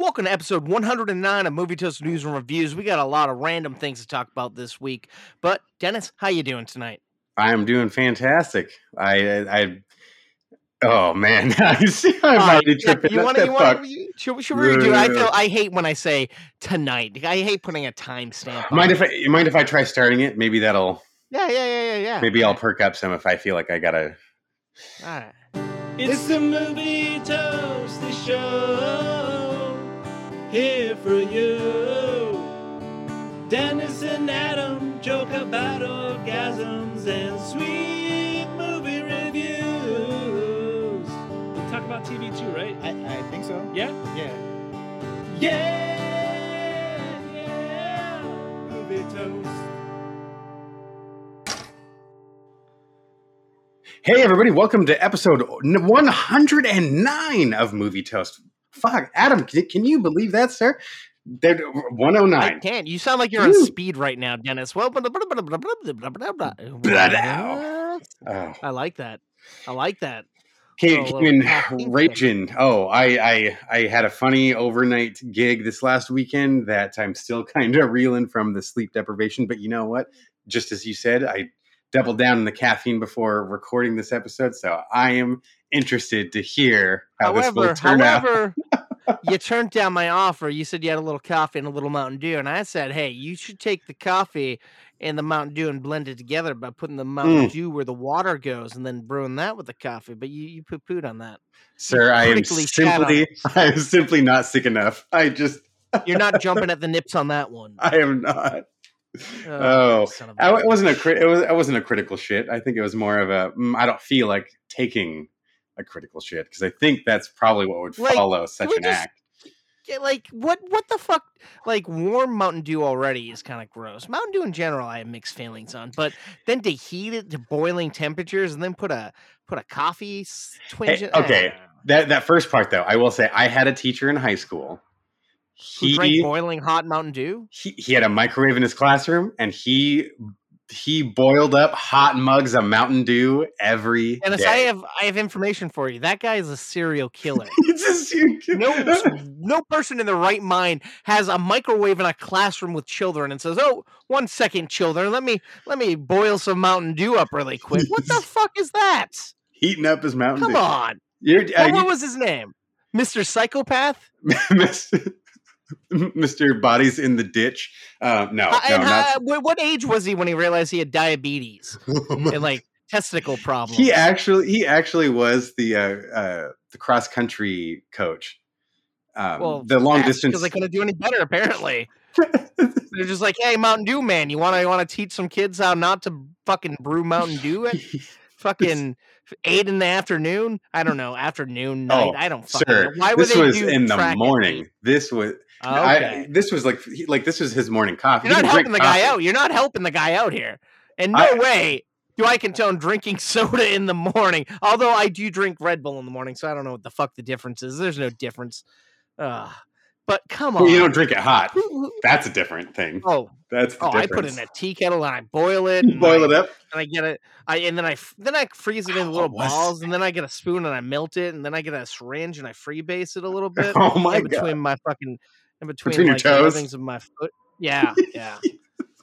Welcome to episode 109 of Movie Toast News and Reviews. We got a lot of random things to talk about this week. But Dennis, how you doing tonight? I am doing fantastic. I, I, oh man, I see. I'm Uh, already yeah, tripping. you want that to? fuck. Should, should we redo? I feel I hate when I say tonight. I hate putting a timestamp. on Mind it. if I you mind if I try starting it? Maybe that'll Yeah, yeah, yeah, yeah, yeah. maybe I'll perk up some if I feel like I gotta. All right. It's the movie toasty show here for you. Dennis and Adam joke about orgasms and sweet movie reviews. We talk about TV too, right? I, I think so. Yeah, Yeah. yeah, yeah. Movie toast. Hey everybody, welcome to episode 109 of Movie Toast. Fuck, Adam, can, can you believe that, sir? That- uh, oh I 109. can't. You sound like you're on speed right now, Dennis. Well, Blood Oh. I like that. I like that. Came, Oh, came in oh, raging. Oh, I, I I had a funny overnight gig this last weekend that I'm still kind of reeling from the sleep deprivation. But you know what? Just as you said, I doubled down on the caffeine before recording this episode, so I am interested to hear how this however, will turn out. however, you turned down my offer. You said you had a little coffee and a little Mountain Dew, and I said, "Hey, you should take the coffee and the Mountain Dew and blend it together by putting the Mountain Mm. Dew where the water goes, and then brewing that with the coffee." But you you poo pooed on that. Sir, I am critically shat on simply I am simply not sick enough. I just You're not jumping at the nips on that one. I am not. Oh, son of a I, bitch. it wasn't a crit. It was. I wasn't a critical shit. I think it was more of a. Mm, I don't feel like taking a critical shit because I think that's probably what would Like, follow such an just- act. Like what what the fuck like warm mountain dew already is kind of gross mountain dew in general i have mixed feelings on but then to heat it to boiling temperatures and then put a put a coffee twinge Hey, in- okay. Ah. That that first part though, I will say, I had a teacher in high school. Who drank boiling hot mountain dew? he, he had a microwave in his classroom, and he he boiled up hot mugs of Mountain Dew every and day. i have i have information for you. That guy is a serial killer. It's just- you- no no person in the right mind has a microwave in a classroom with children and says oh one second children. Let me let me boil some mountain dew up really quick. What the fuck is that? Heating up his Mountain come Dew. on. You're, uh, what, what was his name? Mr psychopath? Mr. Mr. Bodies in the ditch. Uh, no, Uh, no, not. uh, what age was he when he realized he had diabetes and like testicle problems? he actually, he actually was the uh, uh, the cross country coach. Um, well, the long distance because they couldn't do any better. Apparently, they're just like, "Hey, Mountain Dew man, you want to want to teach some kids how not to fucking brew Mountain Dew at fucking eight in the afternoon? I don't know, afternoon, night. Oh, I don't fucking Sir, know. Why would this they was do in the morning. This was. Oh, I, this was like he, like this was his morning coffee. You're He not helping the drink guy out. You're not helping the guy out here. And no I- way do I condone drinking soda in the morning. Although I do drink Red Bull in the morning, so I don't know what the fuck the difference is. There's no difference. Uh, but come on. Well, you don't drink it hot. That's a different thing. Oh, That's the oh! I put it in a tea kettle and I boil it. And boil I, it up. and I get it. I and then I then I freeze it in Oh, little balls, and then I get a spoon and I melt it, and then I get a syringe and I freebase it a little bit Oh my in god! between my fucking in between, Between your like the toes? of my foot. Yeah, yeah.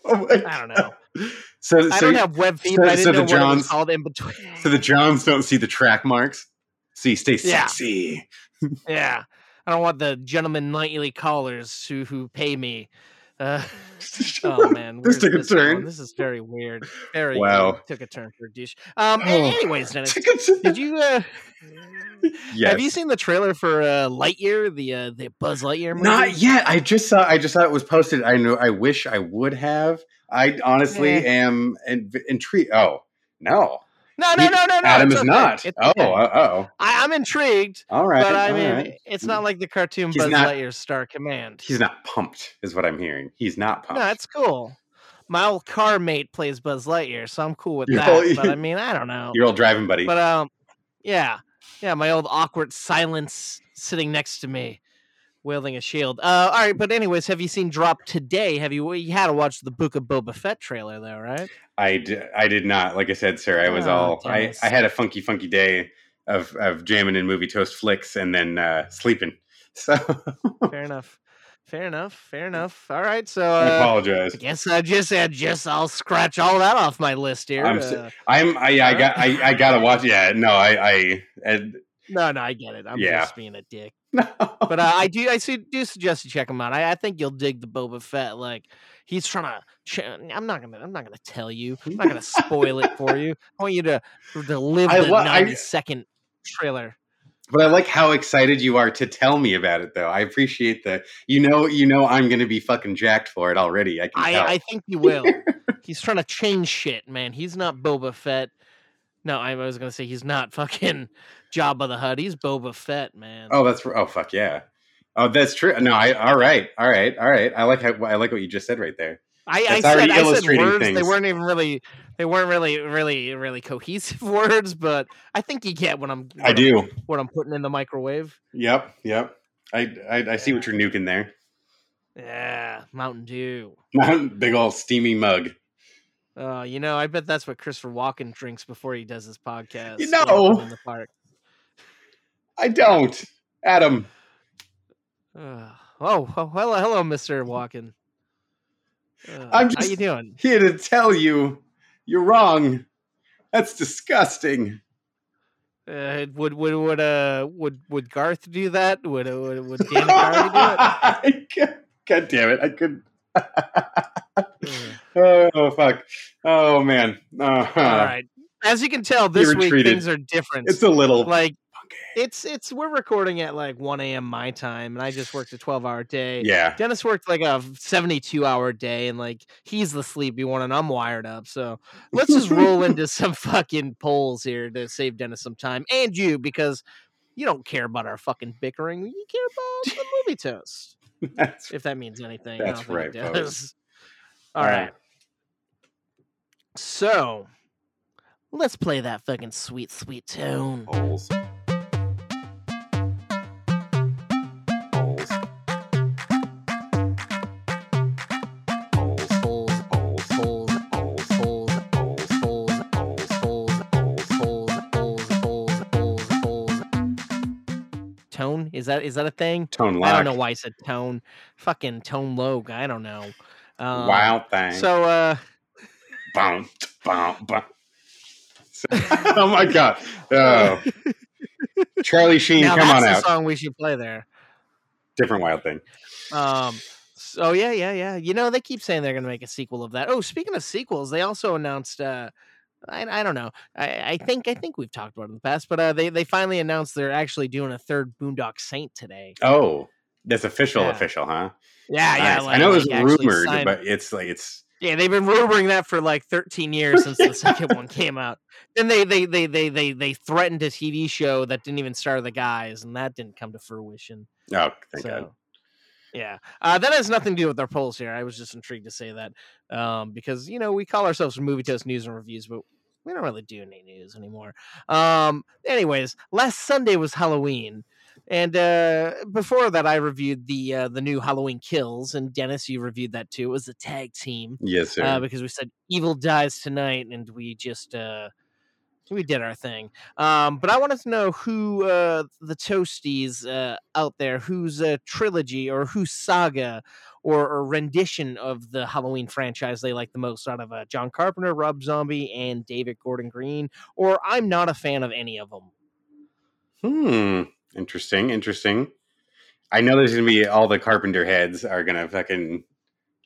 Oh I don't know. So, I don't have web feet. so- I didn't the know what it was Johns- called in between. so the Johns don't see the track marks. See, stay Yeah. sexy. yeah, I don't want the gentlemen nightly callers who who pay me. Uh, oh man, This took a going? turn. This is very weird. Very Wow. uh, took a turn for a douche. Um. a- Oh. Anyways, Dennis, a did you uh, Yes. have you seen the trailer for uh, Lightyear, the uh, the Buzz Lightyear movie? Not yet. I just saw. I just saw it was posted. I know. I wish I would have. I honestly Eh. am in, intrigued. Oh no, No, no, no, no, no. Adam is okay. not. It's Oh, okay. uh oh. I, I'm intrigued, All right. but I mean, right. it's not like the cartoon He's Buzz not- Lightyear Star Command. He's not pumped, is what I'm hearing. He's not pumped. No, that's cool. My old car mate plays Buzz Lightyear, so I'm cool with Your that. old- but I mean, I don't know. Your old driving buddy. But um, yeah, yeah, my old awkward silence sitting next to me, wielding a shield. Uh, all right, but anyways, have you seen drop today? Have you? You had to watch the Book of Boba Fett trailer, though, right? I, d- I did not. Like I said, sir, I was Oh, all. I, I had a funky, funky day of of jamming in movie toast flicks and then uh, sleeping. So Fair enough. Fair enough. Fair enough. All right. So I uh, apologize. I guess I just I just I'll scratch all that off my list here. I'm Uh, I'm I, I got I, I gotta watch. Yeah, no, I I no, no, I get it. I'm Yeah. just being a dick. No. But uh, I do I do suggest you check him out. I, I think you'll dig the Boba Fett. Like he's trying to. Ch- I'm not gonna. I'm not gonna tell you. I'm not gonna spoil it for you. I want you to to live I the lo- I- 90 second trailer. but I like how excited you are to tell me about it, though. I appreciate the you know you know I'm gonna be fucking jacked for it already. I can I. I think you will. he's trying to change shit, man. He's not Boba Fett. No, I was gonna say he's not fucking Jabba the Hutt. He's Boba Fett, man. oh, that's oh fuck yeah. Oh, that's true. No, I all right, all right, all right. I like how I like what you just said right there. I, I said I said words. They weren't even really. They weren't really, really, really cohesive words. But I think you get what I'm. I what I'm- do. what I'm putting in the microwave. Yep, yep. I I, I see what you're nuking there. Yeah, Mountain Dew. Big old steamy mug. Uh, you know, I bet that's what Christopher Walken drinks before he does his podcast. You know. in the park. I don't, Adam. Uh, oh, oh, hello, hello, Mister Walken. Uh, I'm how you just- doing? Here to tell you, you're wrong. That's disgusting. Uh, would would would uh would would Garth do that? Would would, would Carvey do it? God, God damn it! I could. Oh fuck! Oh man! Uh, All right. As you can tell, this week things are different. It's a little. like it's it's we're recording at like 1 a.m. my time, and I just worked a 12 hour day. yeah. Dennis worked like a 72 hour day, and like he's the sleepy one, and I'm wired up. So let's just roll into some fucking polls here to save Dennis some time and you because you don't care about our fucking bickering. You care about the movie toast, That's if that means anything. That's right, folks. does. All right. So let's play that fucking sweet, sweet tune. holes. Holes. Tone? Is that is that a thing? Tone I don't know why I said tone. Fucking Tone Loc. I don't know. Um, Wild thing. So uh Bum, bum, bum. So- oh my god. Oh. Charlie Sheen, now come that's on the out. song we should play there. Different wild thing. Um so yeah, yeah, yeah. You know, they keep saying they're gonna make a sequel of that. Oh, speaking of sequels, they also announced uh I, I don't know. I, I think I think we've talked about it in the past, but uh, they they finally announced they're actually doing a third Boondock Saint today. Oh, that's official, Yeah. official, huh? Yeah, yeah. Like, I know it was like rumored, signed- but it's like it's Yeah, they've been rumoring that for like 13 years since the second one came out. Then they they they they they they threatened a TV show that didn't even star the guys, and that didn't come to fruition. oh, thank so, God. yeah, uh, that has nothing to do with our polls here. I was just intrigued to say that um, because you know we call ourselves Movie Toast News and Reviews, but we don't really do any news anymore. Um, anyways, last Sunday was Halloween. And uh, before that, I reviewed the uh, the new Halloween Kills, and Dennis, you reviewed that too. It was a tag team Yes, sir. uh, because we said evil dies tonight, and we just uh, we did our thing. Um, but I wanted to know who uh, the toasties uh, out there, whose uh, trilogy or whose saga or, or rendition of the Halloween franchise they like the most out of uh, John Carpenter, Rob Zombie, and David Gordon Green. Or I'm not a fan of any of them. hmm. Interesting. Interesting. I know there's gonna be all the Carpenter heads are gonna fucking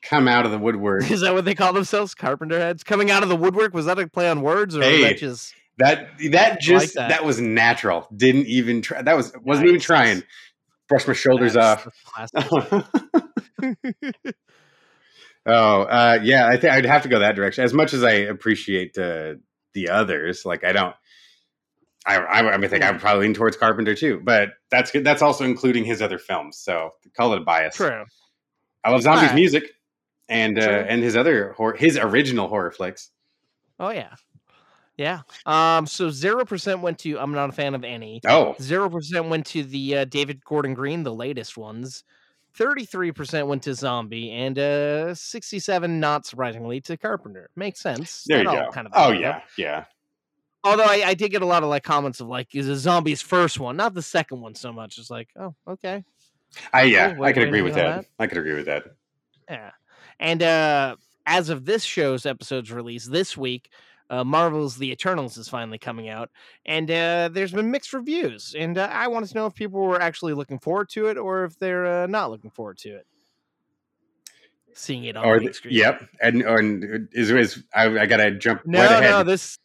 come out of the woodwork. Is that what they call themselves? Carpenter heads coming out of the woodwork? Was that a play on words, or Hey, that just That that just that. that. was natural. Didn't even try. That was wasn't even trying. Brush my shoulders That's off. oh, uh, yeah. I think I'd have to go that direction. As much as I appreciate uh, the others, like I don't. I, I, I think I would probably lean towards Carpenter too, but that's good. That's also including his other films, so call it a bias. True. I love Zombies Alright. music, and uh, and his other horror, his original horror flicks. Oh yeah, yeah. Um, so zero percent went to. I'm not a fan of any. Oh. Zero percent went to the uh, David Gordon Green, the latest ones. Thirty-three percent went to Zombie, and uh, sixty-seven, not surprisingly, to Carpenter. Makes sense. there you go. Kind of oh yeah, yeah. Although I, I did get a lot of like comments of like, is a Zombie's first one, not the second one so much. It's like, oh, okay. I yeah. I could agree with handle that. I could agree with that. Yeah. And uh as of this show's episode's release this week, uh, Marvel's The Eternals is finally coming out, and uh, there's been mixed reviews. And uh, I wanted to know if people were actually looking forward to it or if they're uh, not looking forward to it. Seeing it on Or the big screen. yep, and and is is I, I gotta jump No, right ahead. no, this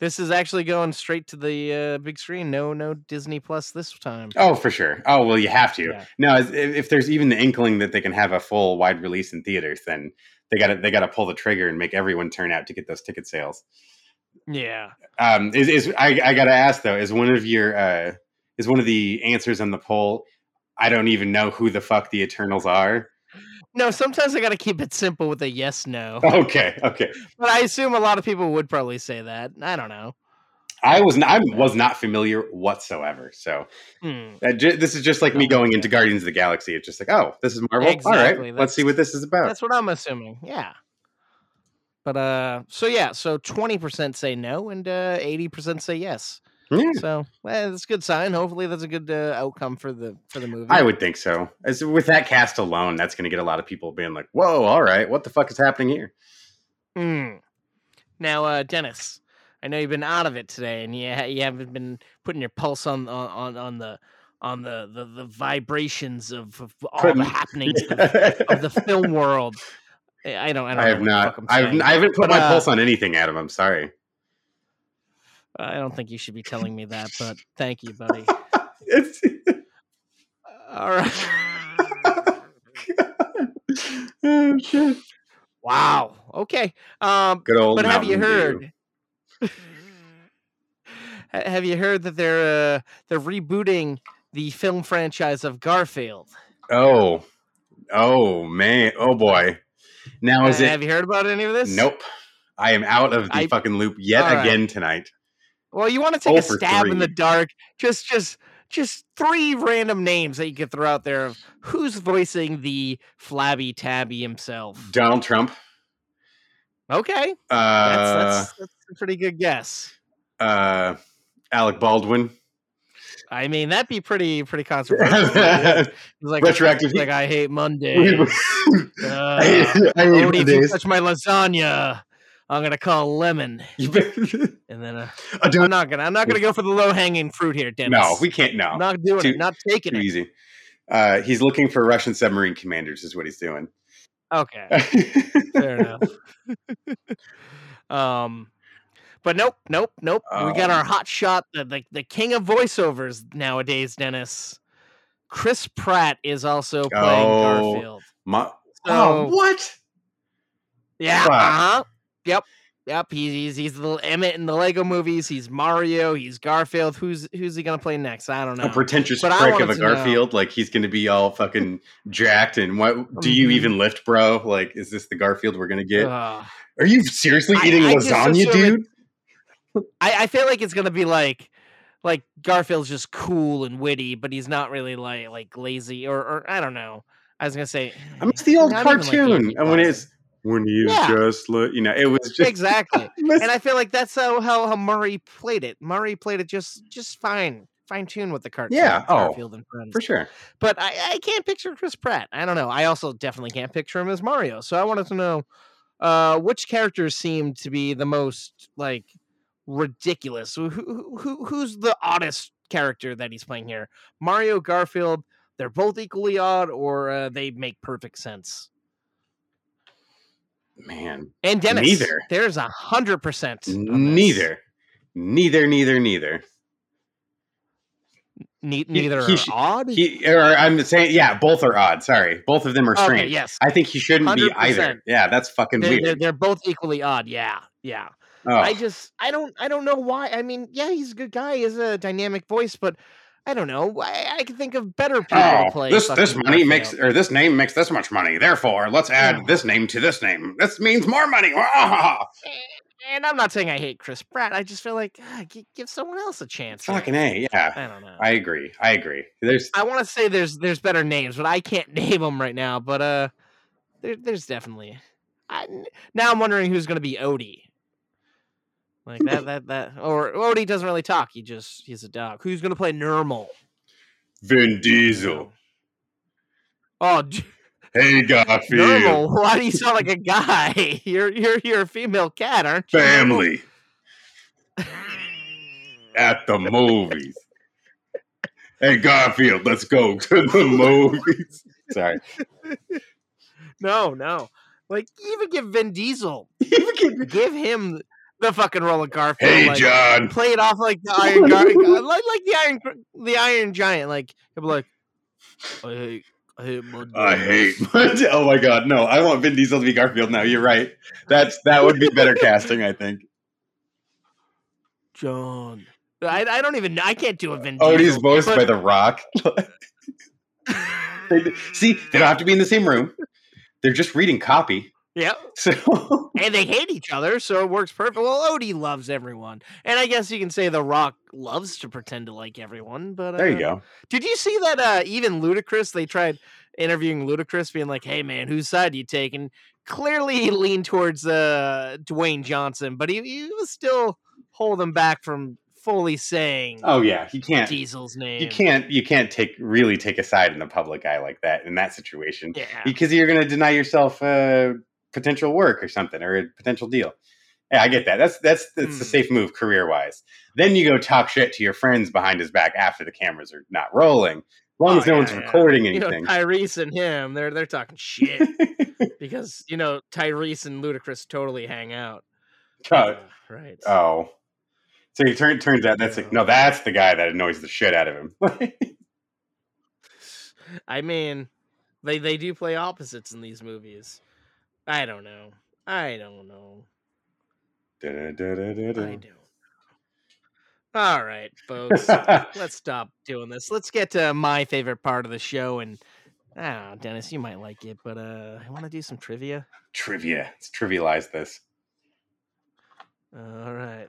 this is actually going straight to the uh, big screen. No, no Disney Plus this time. Oh, for sure. Oh, well, you have to. Yeah. No, if, if there's even the inkling that they can have a full wide release in theaters, then they got to they got to pull the trigger and make everyone turn out to get those ticket sales. Yeah. Um, is is I, I got to ask though? Is one of your uh, is one of the answers on the poll? I don't even know who the fuck the Eternals are. No, sometimes I got to keep it simple with a yes no. Okay, okay. But I assume a lot of people would probably say that. I don't know. I was not, I was not familiar whatsoever. So uh, ju- this is just like me going into Guardians of the Galaxy. It's just like, oh, this is Marvel. All Exactly, right, let's see what this is about. That's what I'm assuming. Yeah. But uh so yeah, so 20% say no and uh 80% say yes. Yeah. So, eh, that's a good sign. Hopefully that's a good uh, outcome for the for the movie. I would think so. As with that cast alone, that's going to get a lot of people being like, "Whoa, all right, what the fuck is happening here?" Mm. Now, uh, Dennis, I know you've been out of it today, and you ha- you haven't been putting your pulse on on on, the on the, the the vibrations of, of all Putting- the happenings of, of the film world. Eh, I don't. I, don't I have not. I've, saying. I haven't put But, my uh, pulse on anything, Adam. I'm sorry. I don't think you should be telling me that, but thank you, buddy. It's, All right. oh shit! Wow. Okay. Um, Good old. but have you heard? Have you heard that they're uh, they're rebooting the film franchise of Garfield? Oh, oh man, oh boy. Now is Uh, it? Have you heard about any of this? Nope. I am out of the I- fucking loop yet All right. again tonight. Well, you want to take a stab in the dark? Just, just, just three random names that you could throw out there of who's voicing the flabby tabby himself. Donald Trump. Okay, Uh, that's that's, that's a pretty good guess. uh, Alec Baldwin. I mean, that'd be pretty pretty controversial. Like Retroactive. like I hate Monday. Uh, I, I hate if you Mondays. touch my lasagna, I'm gonna call lemon, and then uh, I'm don't- gonna I'm not gonna go for the low hanging fruit here, Dennis. no, we can't. No, not doing Too- it. Not taking too it. easy. Uh, he's looking for Russian submarine commanders. Is what he's doing. Okay. Fair enough. um, but nope, nope, nope. we got our Um, hot shot, the, the the king of voiceovers nowadays, Dennis. Chris Pratt is also playing Oh. Garfield. Ma- So, oh, what? yeah, uh-huh. Yep. Yep, he's, he's he's the little Emmett in the Lego movies. He's Mario. He's Garfield. Who's who's he gonna play next? I don't know. A pretentious But prick of a to know- Garfield. Like he's going to be all fucking jacked. And what? Do you Mhm. even lift, bro? Like, is this the Garfield we're going to get? Ugh. Are you seriously I- eating I lasagna, dude? I, I feel like it's gonna be like like Garfield's just cool and witty, but he's not really like like lazy or or I don't know. I was gonna say I it's the old even, like, cartoon. Andy and when it's when you Yeah. just look, you know, it was just exactly. and I feel like that's how, how how Murray played it. Murray played it just just fine, fine tune with the cartoon. Yeah, oh, Garfield and friends. for sure. But I, I can't picture Chris Pratt. I don't know. I also definitely can't picture him as Mario. So I wanted to know uh, which characters seem to be the most like ridiculous. Who, who, who who's the oddest character that he's playing here? Mario Garfield. They're both equally odd, or uh, they make perfect sense. Man, And Dennis, Neither. There's a hundred percent. neither, neither, neither, neither. Ne- neither he are sh- odd. He, or I'm saying, yeah, both are odd. Sorry, both of them are okay, strange. yes, I think he shouldn't be 100%. either. Yeah, that's fucking they're, weird. they're, they're both equally odd. Yeah, yeah. oh, I just I don't I don't know why. I mean, yeah, he's a good guy. He has a dynamic voice, but I don't know. I, I can think of better people to Oh, play. this this money makes or this name makes this much money. Therefore, let's add this name to this name. This means more money. And I'm not saying I hate Chris Pratt. I just feel like ah, gi- give someone else a chance. Fucking a, yeah. I don't know. I agree. I agree. There's I want to say there's there's better names, but I can't name them right now. But uh, there, there's definitely. I, now I'm wondering who's going to be Odie. Like that that that or Odie doesn't really talk. He just he's a dog. Who's going to play Nermal? Vin Diesel. Oh, Hey Garfield, Nermal. Why do you sound like a guy? You're you're you're a female cat, aren't you? family at the movies. Hey Garfield, let's go to the movies. Sorry. No, no. Like even give Vin Diesel, Even give him the fucking role of Garfield. hey like, John. play it off like the Iron Gar- like like the Iron the Iron Giant. Like he'll be like, I hate, I hate my I dogs." hate. oh my god, no! I want Vin Diesel to be Garfield now. You're right. That's that would be better casting, I think. John. I, I don't even. I can't do a Vin. Oh, Odie's Diesel, voiced but- by The Rock. See, they don't have to be in the same room. They're just reading copy. Yep. So and they hate each other, so it works perfect. Well, Odie loves everyone, and I guess you can say The Rock loves to pretend to like everyone. But uh, there you go. Did you see that? Uh, even Ludacris, they tried interviewing Ludacris, being like, "Hey, man, whose side do you take?" And clearly, he leaned towards uh, Dwayne Johnson, but he, he was still holding back from fully saying Oh yeah, you can't. Diesel's name. You can't. You can't take really take a side in a public eye like that in that situation Yeah. because you're going to deny yourself uh, potential work or something or a potential deal. Yeah, I get that. That's that's that's a Hmm. safe move career wise. Then you go talk shit to your friends behind his back after the cameras are not rolling. As long Oh, as no yeah, one's yeah. recording You know, anything. Tyrese and him, they're they're talking shit because you know Tyrese and Ludacris totally hang out. Yeah, right. Oh. So it turn, turns out that's like, no, that's the guy that annoys the shit out of him. I mean, they they do play opposites in these movies. I don't know. I don't know. I Da-da-da-da-da-da. don't. All right, folks. let's stop doing this. Let's get to my favorite part of the show. And ah, Dennis, you might like it, but uh, I want to do some trivia. Trivia. Let's trivialize this. All right.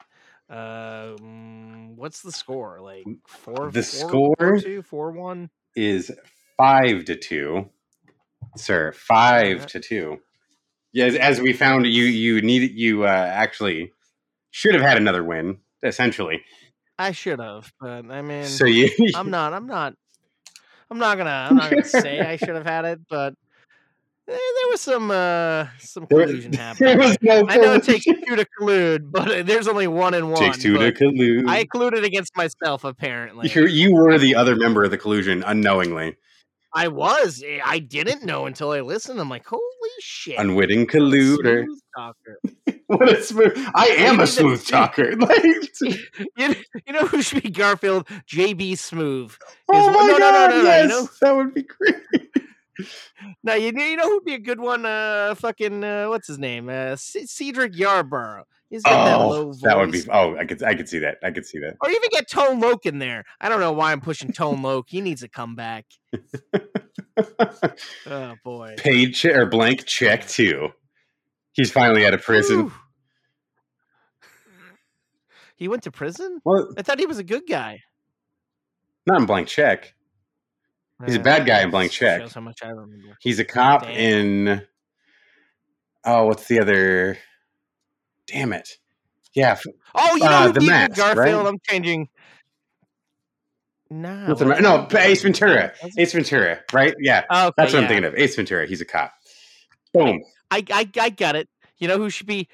Um, what's the score? Like four. The four- score? four two, four one. Is five to two, sir. Five Alright. to two. Yes, as we found, you you needed you uh, actually should have had another win. Essentially, I should have, but I mean, so you. I'm not. I'm not. I'm not gonna. I'm not gonna say I should have had it, but eh, there was some uh some collusion there happening. was no I know it takes two to collude, but uh, there's only one in one. Takes two to collude. I colluded against myself. Apparently, you you were the other member of the collusion unknowingly. I was. eh, I didn't know until I listened. I'm like, holy shit! Unwitting colluder. Smooth talker. What a smooth! I am a smooth talker. Like, You, know- you know who should be Garfield? JB Smoove. oh my no, no, no, god! no, no, yes, that would be great. Now you know, you know who'd be a good one? Uh, fucking uh, what's his name? Uh, C- Cedric Yarbrough. He's got that low Oh, voice. that would be. Oh, I could. I could see that. I could see that. Or even get Tone Loc in there. I don't know why I'm pushing Tone Loc. He needs a comeback. Oh boy. Paid che- or blank check too. He's finally out of prison. Whew. He went to prison? Well, I thought he was a good guy. not in blank check. He's a bad guy in blank Shows check. how much I remember. He's a cop Damn. in. Oh, what's the other? Damn it! Yeah, Oh, you know Uh, The Mask, right? Garfield? I'm changing. Nah. what's the what- ma- no, Ace Ventura. Ace Ventura, right? Yeah, Okay, that's what yeah. I'm thinking of. Ace Ventura. He's a cop. Boom. I, I I got it. You know who should be?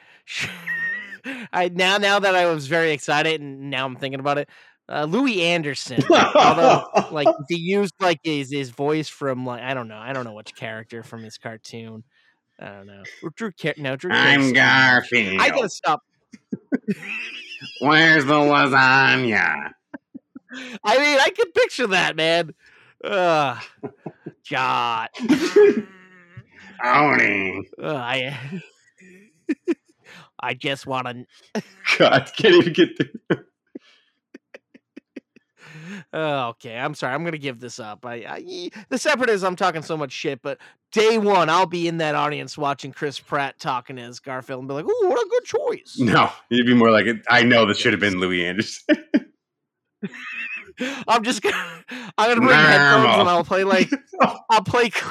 I now now that I was very excited and now I'm thinking about it. Uh, Louie Anderson. Although, like he used like his his voice from like I don't know I don't know which character from his cartoon. I don't know. Or Drew Car- no Drew. I'm Carey's- Garfield. I gotta stop. Where's the lasagna? I mean, I can picture that man. Ugh. God. Oni. Ugh, I. I just want to. God, can't even get through. Oh, okay, I'm sorry. I'm gonna give this up. I, I the separatists. I'm talking so much shit, but day one, I'll be in that audience watching Chris Pratt talking as Garfield and be like, "Ooh, what a good choice." No, you'd be more like, I know this should have been Louie Anderson. I'm just gonna. I'm gonna bring headphones and I'll play like I'll play.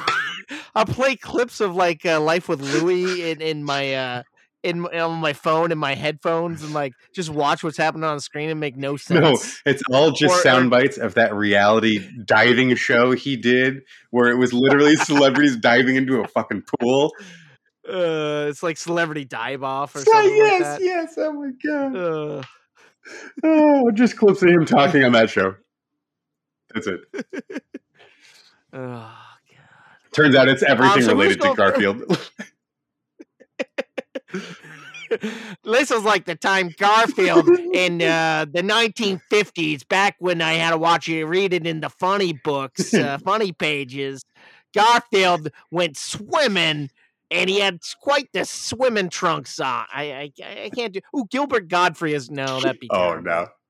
I'll play clips of like uh, Life with Louie in in my uh in, on my phone and my headphones and like just watch what's happening on the screen and make no sense. No, it's all just Or- sound bites of that reality diving show he did, where it was literally celebrities diving into a fucking pool. Uh, it's like celebrity dive off or something yes, like that. yes. Oh my god. Uh, Oh, just clips of him talking on that show. That's it. oh god. Turns out it's everything so related to Garfield. This was like the time Garfield in uh, the 1950s, back when I had to watch it, read it in the funny books, uh, funny pages. Garfield went swimming, and he had quite the swimming trunks on. I I, I can't do. Oh, Gilbert Gottfried is no, that'd be. oh terrible.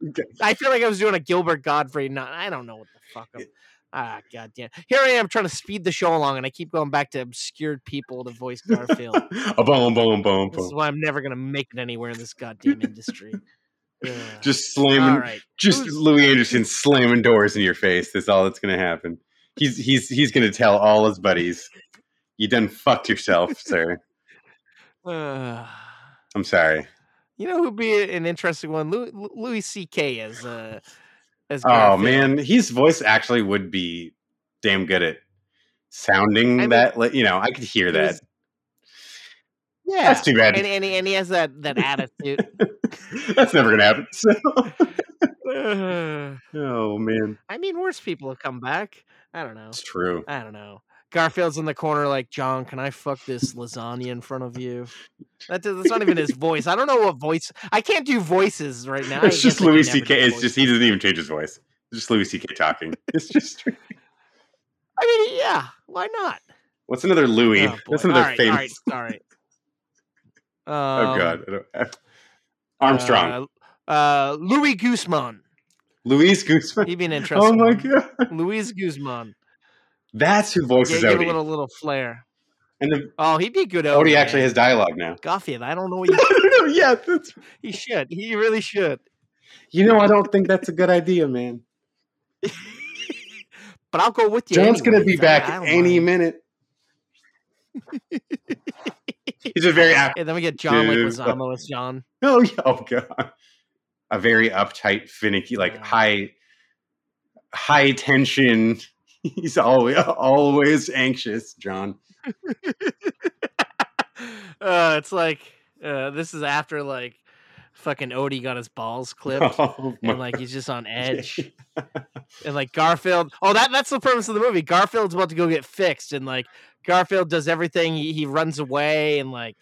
no. I feel like I was doing a Gilbert Gottfried. Not, I don't know what the fuck. I'm, ah, goddamn. Here I am trying to speed the show along, and I keep going back to obscured people to voice Garfield. a boom, boom, boom, this is why I'm never gonna make it anywhere in this goddamn industry. Ugh. Just slamming, right. just Who's- Louie Anderson slamming doors in your face. That's all that's gonna happen. He's he's he's gonna tell all his buddies, "You done fucked yourself, sir." Uh, I'm sorry. you know who'd be an interesting one? Louis, Louis C.K. as uh, as Oh man, his voice actually would be damn good at sounding I mean, that. Like, you know, I could hear that. was- Yeah, That's too bad. and, and, he- and he has that that attitude. That's never gonna happen. So, oh man, I mean, worse people have come back. I don't know. it's true. I don't know. Garfield's in the corner, like John. Can I fuck this lasagna in front of you? That, that's not even his voice. I don't know what voice. I can't do voices right now. It's just I can Louis C.K. It's just he doesn't even change his voice. It's just Louis C.K. talking. It's just. I mean, yeah. Why not? What's another Louis? Oh, That's another all right, famous. All right. All oh. Um, god, I don't- Armstrong, Uh, uh, Luis Guzman. Luis Guzman. He'd be an interesting. Oh my one. god, Luis Guzman. That's who Yeah, voices give a little little flair. And the, Oh, he'd be good. Odie Odie actually has dialogue now. Garfield. I don't know what you. I don't know. Yeah, that's, he should. He really should. you know, I don't think that's a good idea, man. But I'll go with you. John's gonna be back I don't any mind. minute. He's a very apt. And then we get John Dude. Leguizamo as John. Oh, yeah, oh god, a very uptight, finicky, like Yeah. high, high tension. He's always always anxious, John. uh, it's like uh, this is after like fucking Odie got his balls clipped. Oh, and like he's just on edge. and like Garfield, oh that that's the premise of the movie. Garfield's about to go get fixed, and like Garfield does everything. He, he runs away, and like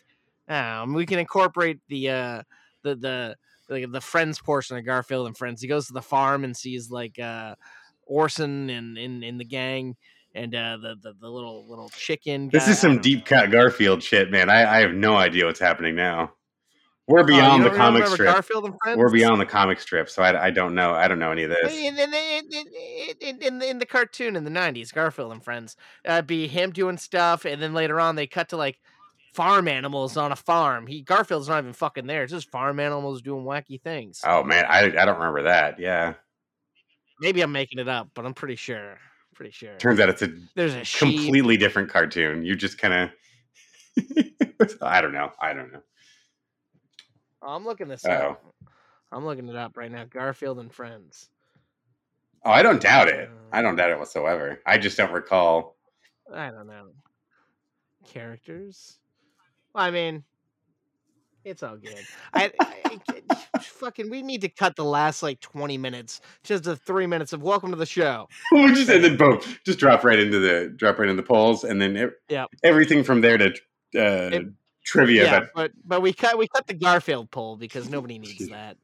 um, we can incorporate the uh the the like the friends portion of Garfield and friends. He goes to the farm and sees like uh Orson and in in the gang. And uh, the, the the little little chicken. This is some deep cut Garfield shit, man. I, I have no idea what's happening now. We're Oh, beyond the comic strip. Garfield and friends. We're beyond the comic strip, so I, I don't know. I don't know any of this. In, in, in, in, in the cartoon in the 90s, Garfield and Friends, uh, be him doing stuff, and then later on they cut to like farm animals on a farm. He Garfield's not even fucking there. It's just farm animals doing wacky things. Oh man, I, I don't remember that. Yeah, Maybe I'm making it up, but I'm pretty sure. Pretty sure. turns out it's a There's a sheep. completely different cartoon. You just kind of, I don't know. I don't know. Oh, I'm looking this Uh-oh. up. I'm looking it up right now. Garfield and Friends. Oh, I don't doubt it. I don't um. doubt it whatsoever. I just don't recall. I don't know. Characters. Well, I mean, it's all good. I, I, I- fucking. We need to cut the last like twenty minutes, just the three minutes of welcome to the show. we just and then boom, just drop right into the drop right into the polls, and then ev- Yeah. everything from there to uh, trivia. Yeah, but but but we cut we cut the Garfield poll because nobody needs that.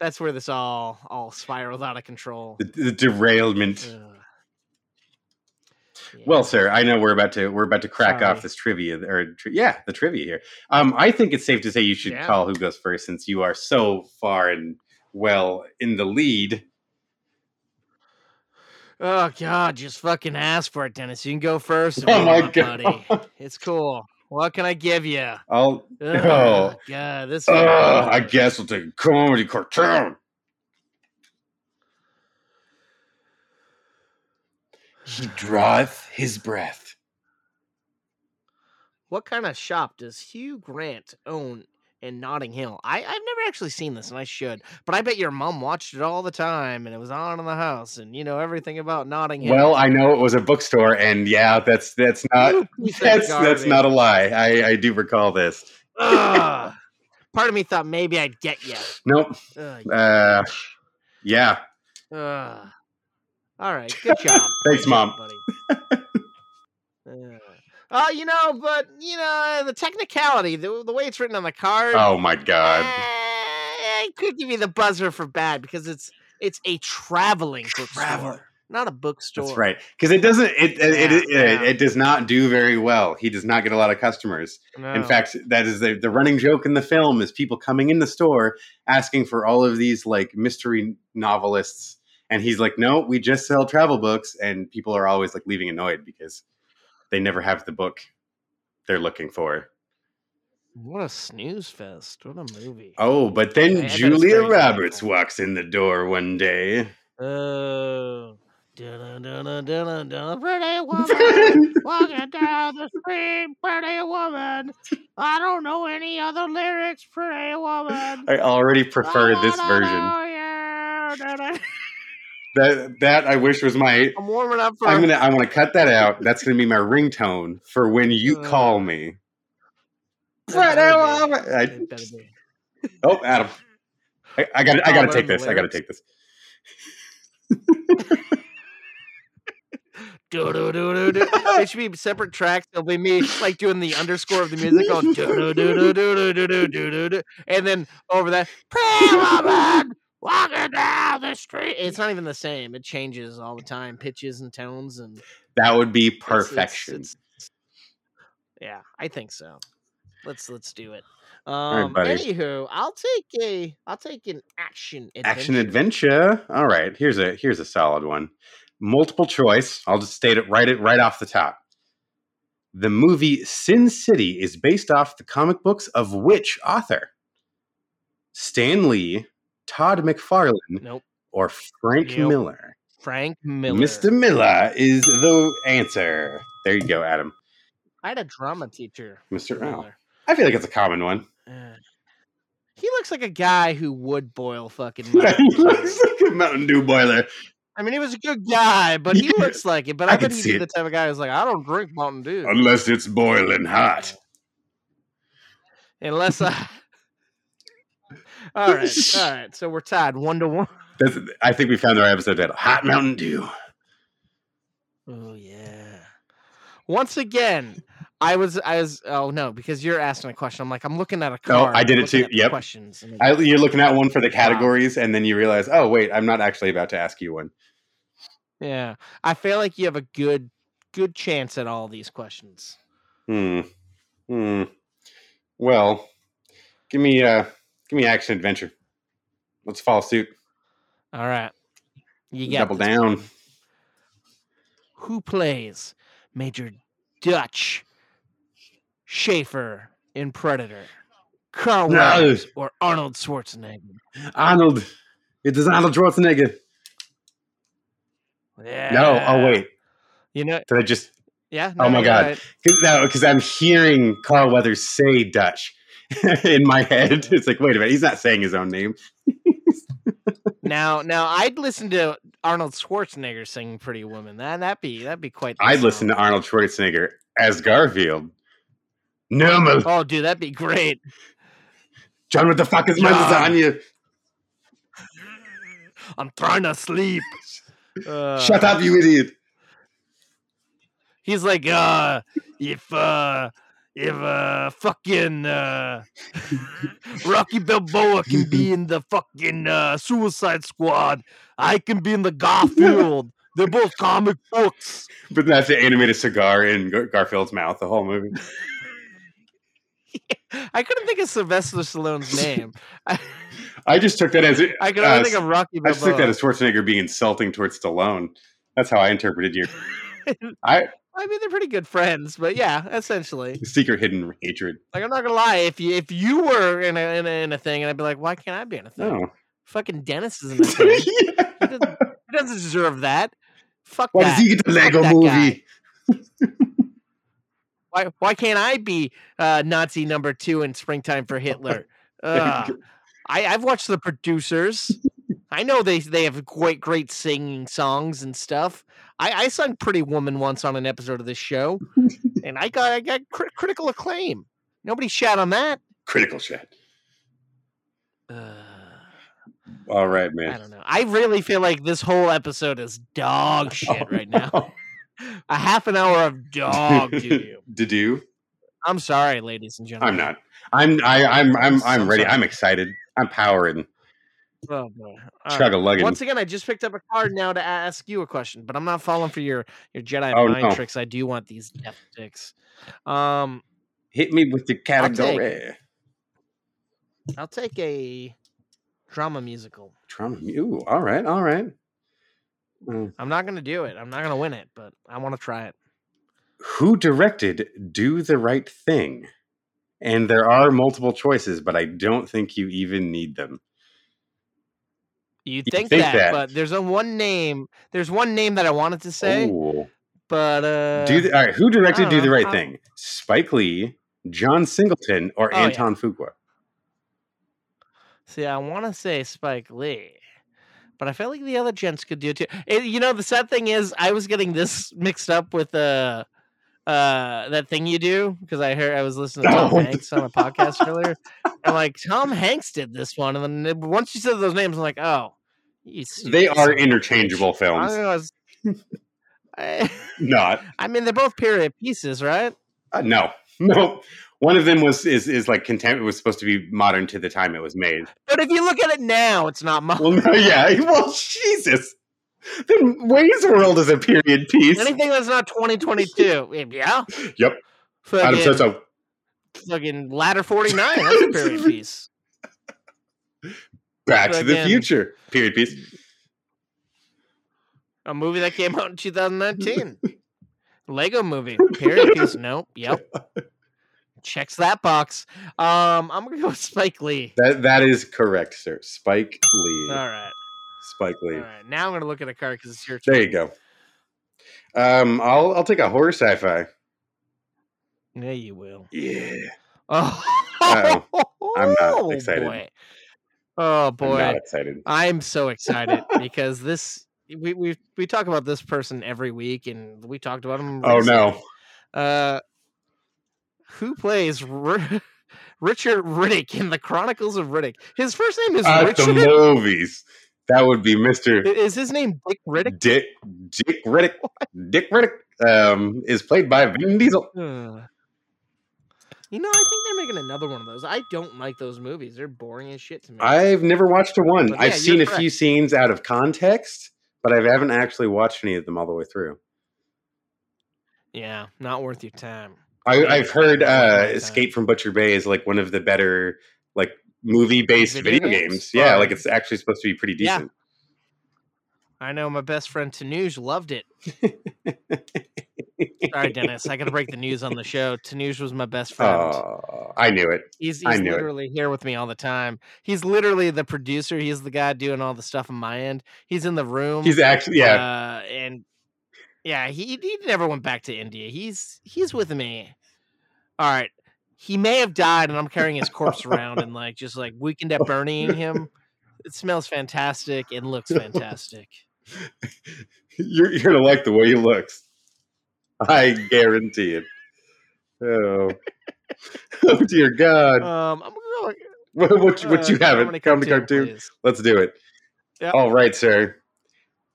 That's where this all all spiraled out of control. the, the derailment. Ugh. Well, sir, I know we're about to we're about to crack Sorry. off this trivia or tri- yeah, the trivia here. Um, I think it's safe to say you should Yeah. call who goes first since you are so far and well in the lead. Oh God, just fucking ask for it, Dennis. You can go first. Oh my want, god! buddy. It's cool. What can I give you? I'll. Oh Oh. God, this. Uh, I guess we'll take a comedy cartoon. He draweth his breath. What kind of shop does Hugh Grant own in Notting Hill. I, I've never actually seen this, and I should. But I bet your mom watched it all the time, and it was on in the house, and you know everything about Notting Hill. Well, I know it was a bookstore, and yeah, that's that's not You piece of that's that's not a lie. I I do recall this. Ugh. Part of me thought maybe I'd get you. Nope. Uh, yeah. Ugh. All right, good job. Thanks, Good job, Mom. buddy. Uh, uh, you know, but you know the technicality, the, the way it's written on the card. Oh my god. eh, I could give you the buzzer for bad because it's it's a traveling bookstore, not a bookstore. That's right. Because it doesn't. It it, it, it, Yeah, yeah. it does not do very well. He does not get a lot of customers. In fact, that is the, the running joke in the film is people coming in the store asking for all of these like mystery novelists, and he's like, "No, we just sell travel books," and people are always like leaving annoyed because they never have the book they're looking for. what a snooze fest! What a movie! Oh, but I then Julia Roberts delightful. walks in the door one day. Oh. Dun, dun, dun, dun, dun, pretty woman walking down the street, pretty woman. I don't know any other lyrics, pretty woman. I already prefer this version. know you, da, da. That that I wish was my I'm warming up for. I'm gonna. I want to cut that out. That's gonna be my ringtone for when you Uh, call me. It better be. I, It better be. oh, Adam, I, I got. I got to take this. I got to take this. Do, do, do, do, do. They should be separate tracks. It'll be me like doing the underscore of the music going do do do do do do do do do do do, and then over that pretty woman walking down the street. It's not even the same. It changes all the time, pitches and tones, and That would be it's- it's- perfection. it's- yeah, I think so. Let's let's do it. Um, anywho, I'll take a I'll take an action adventure. Action adventure. All right. Here's a here's a solid one. Multiple choice. I'll just state it right it right off the top. The movie Sin City is based off the comic books of which author? Stan Lee, Todd McFarlane, Nope, or Frank Yep. Miller? Frank Miller. Mr. Miller is the answer. There you go, Adam. I had a drama teacher. Mr. Oh, Miller. I feel like it's a common one. Uh, he looks like a guy who would boil fucking. Mountain Dew. looks like a Mountain Dew boiler. I mean, he was a good guy, but he Yeah, looks like it. But I I, could bet see be the type of guy who's like, I don't drink Mountain Dew Unless it's boiling hot. unless I. all right, all right. So we're tied one to one. That's, I think we found our episode title. Hot Mountain Dew. Oh yeah. Once again, I was I was oh no because you're asking a question. I'm like I'm looking at a card. Oh, I did I'm it too. looking Yep. Questions. I, you're looking at one for the categories, and then you realize, oh wait, I'm not actually about to ask you one. yeah, I feel like you have a good good chance at all these questions. Hmm. Hmm. Well, give me uh, give me action adventure. Let's follow suit. All right, you got Double this. down. Who plays Major Dutch Schaefer in Predator? Carl No. Weathers or Arnold Schwarzenegger? Arnold. It is Arnold Schwarzenegger. Yeah. No. Oh wait. You know. Did I just? Yeah. Oh my you're God. right. No, because I'm hearing Carl Weathers say Dutch in my head. It's like, wait a minute, he's not saying his own name. Now, now I'd listen to Arnold Schwarzenegger sing "Pretty Woman." That that'd be that'd be quite. I'd listen to. Arnold Schwarzenegger as Garfield. Nermal. Oh, dude, that'd be great. John, what the fuck is my lasagna? I'm trying to sleep. Uh, Shut up, you idiot. He's like, uh, if uh, if uh, fucking uh, Rocky Balboa can be in the fucking uh, Suicide Squad, I can be in the Garfield. They're both comic books. But that's the animated cigar in Gar- Garfield's mouth, the whole movie. I couldn't think of Sylvester Stallone's name. I, I just took that as I could uh, only think of Rocky I just took that Balboa. as Schwarzenegger being insulting towards Stallone. That's how I interpreted you. I I mean, they're pretty good friends, but yeah, essentially. secret hidden hatred. Like, I'm not gonna lie. If you if you were in a in a, in a thing, and I'd be like, why can't I be in a thing? No. Fucking Dennis is in a thing. He doesn't, he doesn't deserve that. Fuck Why that. does he get the Lego movie? Why why can't I be uh, Nazi number two in Springtime for Hitler? Ugh. I, I've watched the producers. I know they they have great great singing songs and stuff. I, I sung Pretty Woman once on an episode of this show, and I got I got cri- critical acclaim. Nobody shat on that. Critical shit. Uh, All right, man. I don't know. I really feel like this whole episode is dog shit right now. A half an hour of dog doo doo. Did you? I'm sorry, ladies and gentlemen. I'm not. I'm. I, I'm. I'm. I'm I'm ready. sorry. I'm excited. I'm powering. Oh boy. Chug a lugging. Once again, I just picked up a card now to ask you a question, but I'm not falling for your your Jedi Oh, mind no. tricks. I do want these death sticks. Um, Hit me with the category. I'll take a drama musical. Drama. Ooh. All right. All right. Mm. I'm not gonna do it. I'm not gonna win it, but I want to try it. Who directed "Do the Right Thing"? And there are multiple choices, but I don't think you even need them. You You think, think that, that. but there's a one name. There's one name that I wanted to say, Ooh. but uh, Do the, all right. Who directed "Do the. Right How- Thing"? Spike Lee, John Singleton, or Oh, yeah. Antoine Fuqua? See, I want to say Spike Lee, but I feel like the other gents could do it too. Eh, you know, the sad thing is, I was getting this mixed up with uh, uh, that thing you do because I heard I was listening to Tom Oh. Hanks on a podcast earlier. I'm like, Tom Hanks did this one, and then once you said those names, I'm like, oh, stupid They son are of a bitch. interchangeable films. I, was, I, Not. I mean, they're both period pieces, right? Uh, no. No. One of them was is is like contempt. It was supposed to be modern to the time it was made. But if you look at it now, it's not much. Well, no, yeah. Well, Jesus. Then Wayne's World is a period piece. Anything that's not 2022, eh, yeah. Yep. Adam Fucking, says so. fucking ladder 49. That's a period piece. Back to the Future period piece. A movie that came out in 2019. Lego movie. Period piece. Nope. Yep. Checks that box. Um, I'm gonna go with Spike Lee. That that is correct, sir. Spike Lee. All right. Spike Lee. All right. Now I'm gonna look at a card because it's your turn. There you go. Um, I'll I'll take a horror sci-fi. Yeah, you will. Yeah. Oh, Uh-oh. I'm not excited. Boy. Oh I'm boy. not excited. I'm so excited because this we we we talk about this person every week, and we talked about him. Oh recently. no. Uh, who plays R- Richard Riddick in the Chronicles of Riddick? His first name is the Richard. movies. That would be Mr. Is his name Dick Riddick? Dick Dick Riddick. Dick Riddick um, is played by Vin Diesel. Uh, you know, I think they're making another one of those. I don't like those movies. They're boring as shit to me. I've never watched a one. But yeah, I've seen a few scenes out of context, but I haven't actually watched any of them all the way through. yeah, not worth your time. I, Yeah, I've heard uh. Escape from Butcher Bay is like one of the better like movie based Video video, games? games. Yeah, like it's actually supposed to be pretty Yeah. decent. I know my best friend Tanuj loved it. Sorry, Dennis. I got to break the news on the show. Tanuj was my best friend. Oh, I knew it. He's, he's knew it. literally here with me all the time. He's literally the producer. He's the guy doing all the stuff on my end. He's in the room. He's actually yeah. Uh, and yeah, he he never went back to India. He's he's with me. All right. He may have died, and I'm carrying his corpse around and like just like weekend at Bernieing him. It smells fantastic and looks fantastic. You're you're gonna like the way he looks. I guarantee it. Oh, oh dear God! Um, I'm gonna what what, you- what you uh, have it? Comedy cartoon. please. Let's do it. Yeah. All right, sir.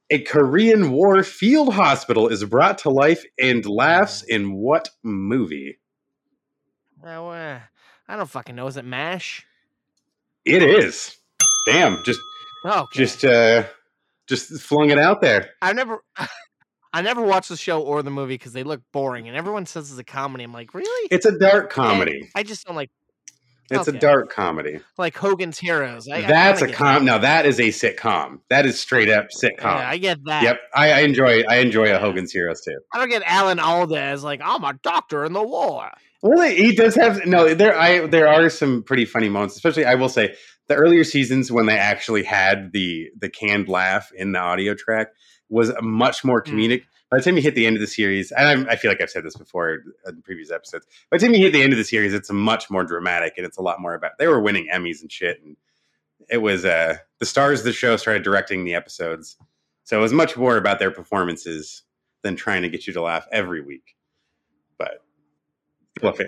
A Korean War field hospital is brought to life and laughs in what movie? Well, uh, I don't fucking know. Is it Mash? It is. Damn, just Oh, just uh just flung it out there. I've never, I never watched the show or the movie because they look boring, and everyone says it's a comedy. I'm like, really? It's a dark comedy. I just don't like It's okay. a dark comedy. like Hogan's Heroes. I, I That's a com. that. No, that is a sitcom. That is straight up sitcom. Yeah, I get that. Yep, I, I enjoy. I enjoy a Hogan's Heroes too. I don't get Alan Alda as like I'm a doctor in the war. Well, he does have no. There, I there are some pretty funny moments. Especially, I will say, the earlier seasons when they actually had the the canned laugh in the audio track was much more Mm. comedic. by the time you hit the end of the series, and I, I feel like I've said this before in previous episodes. By the time you hit the end of the series, it's much more dramatic and it's a lot more about. They were winning Emmys and shit, and it was uh the stars of the show started directing the episodes, so it was much more about their performances than trying to get you to laugh every week. But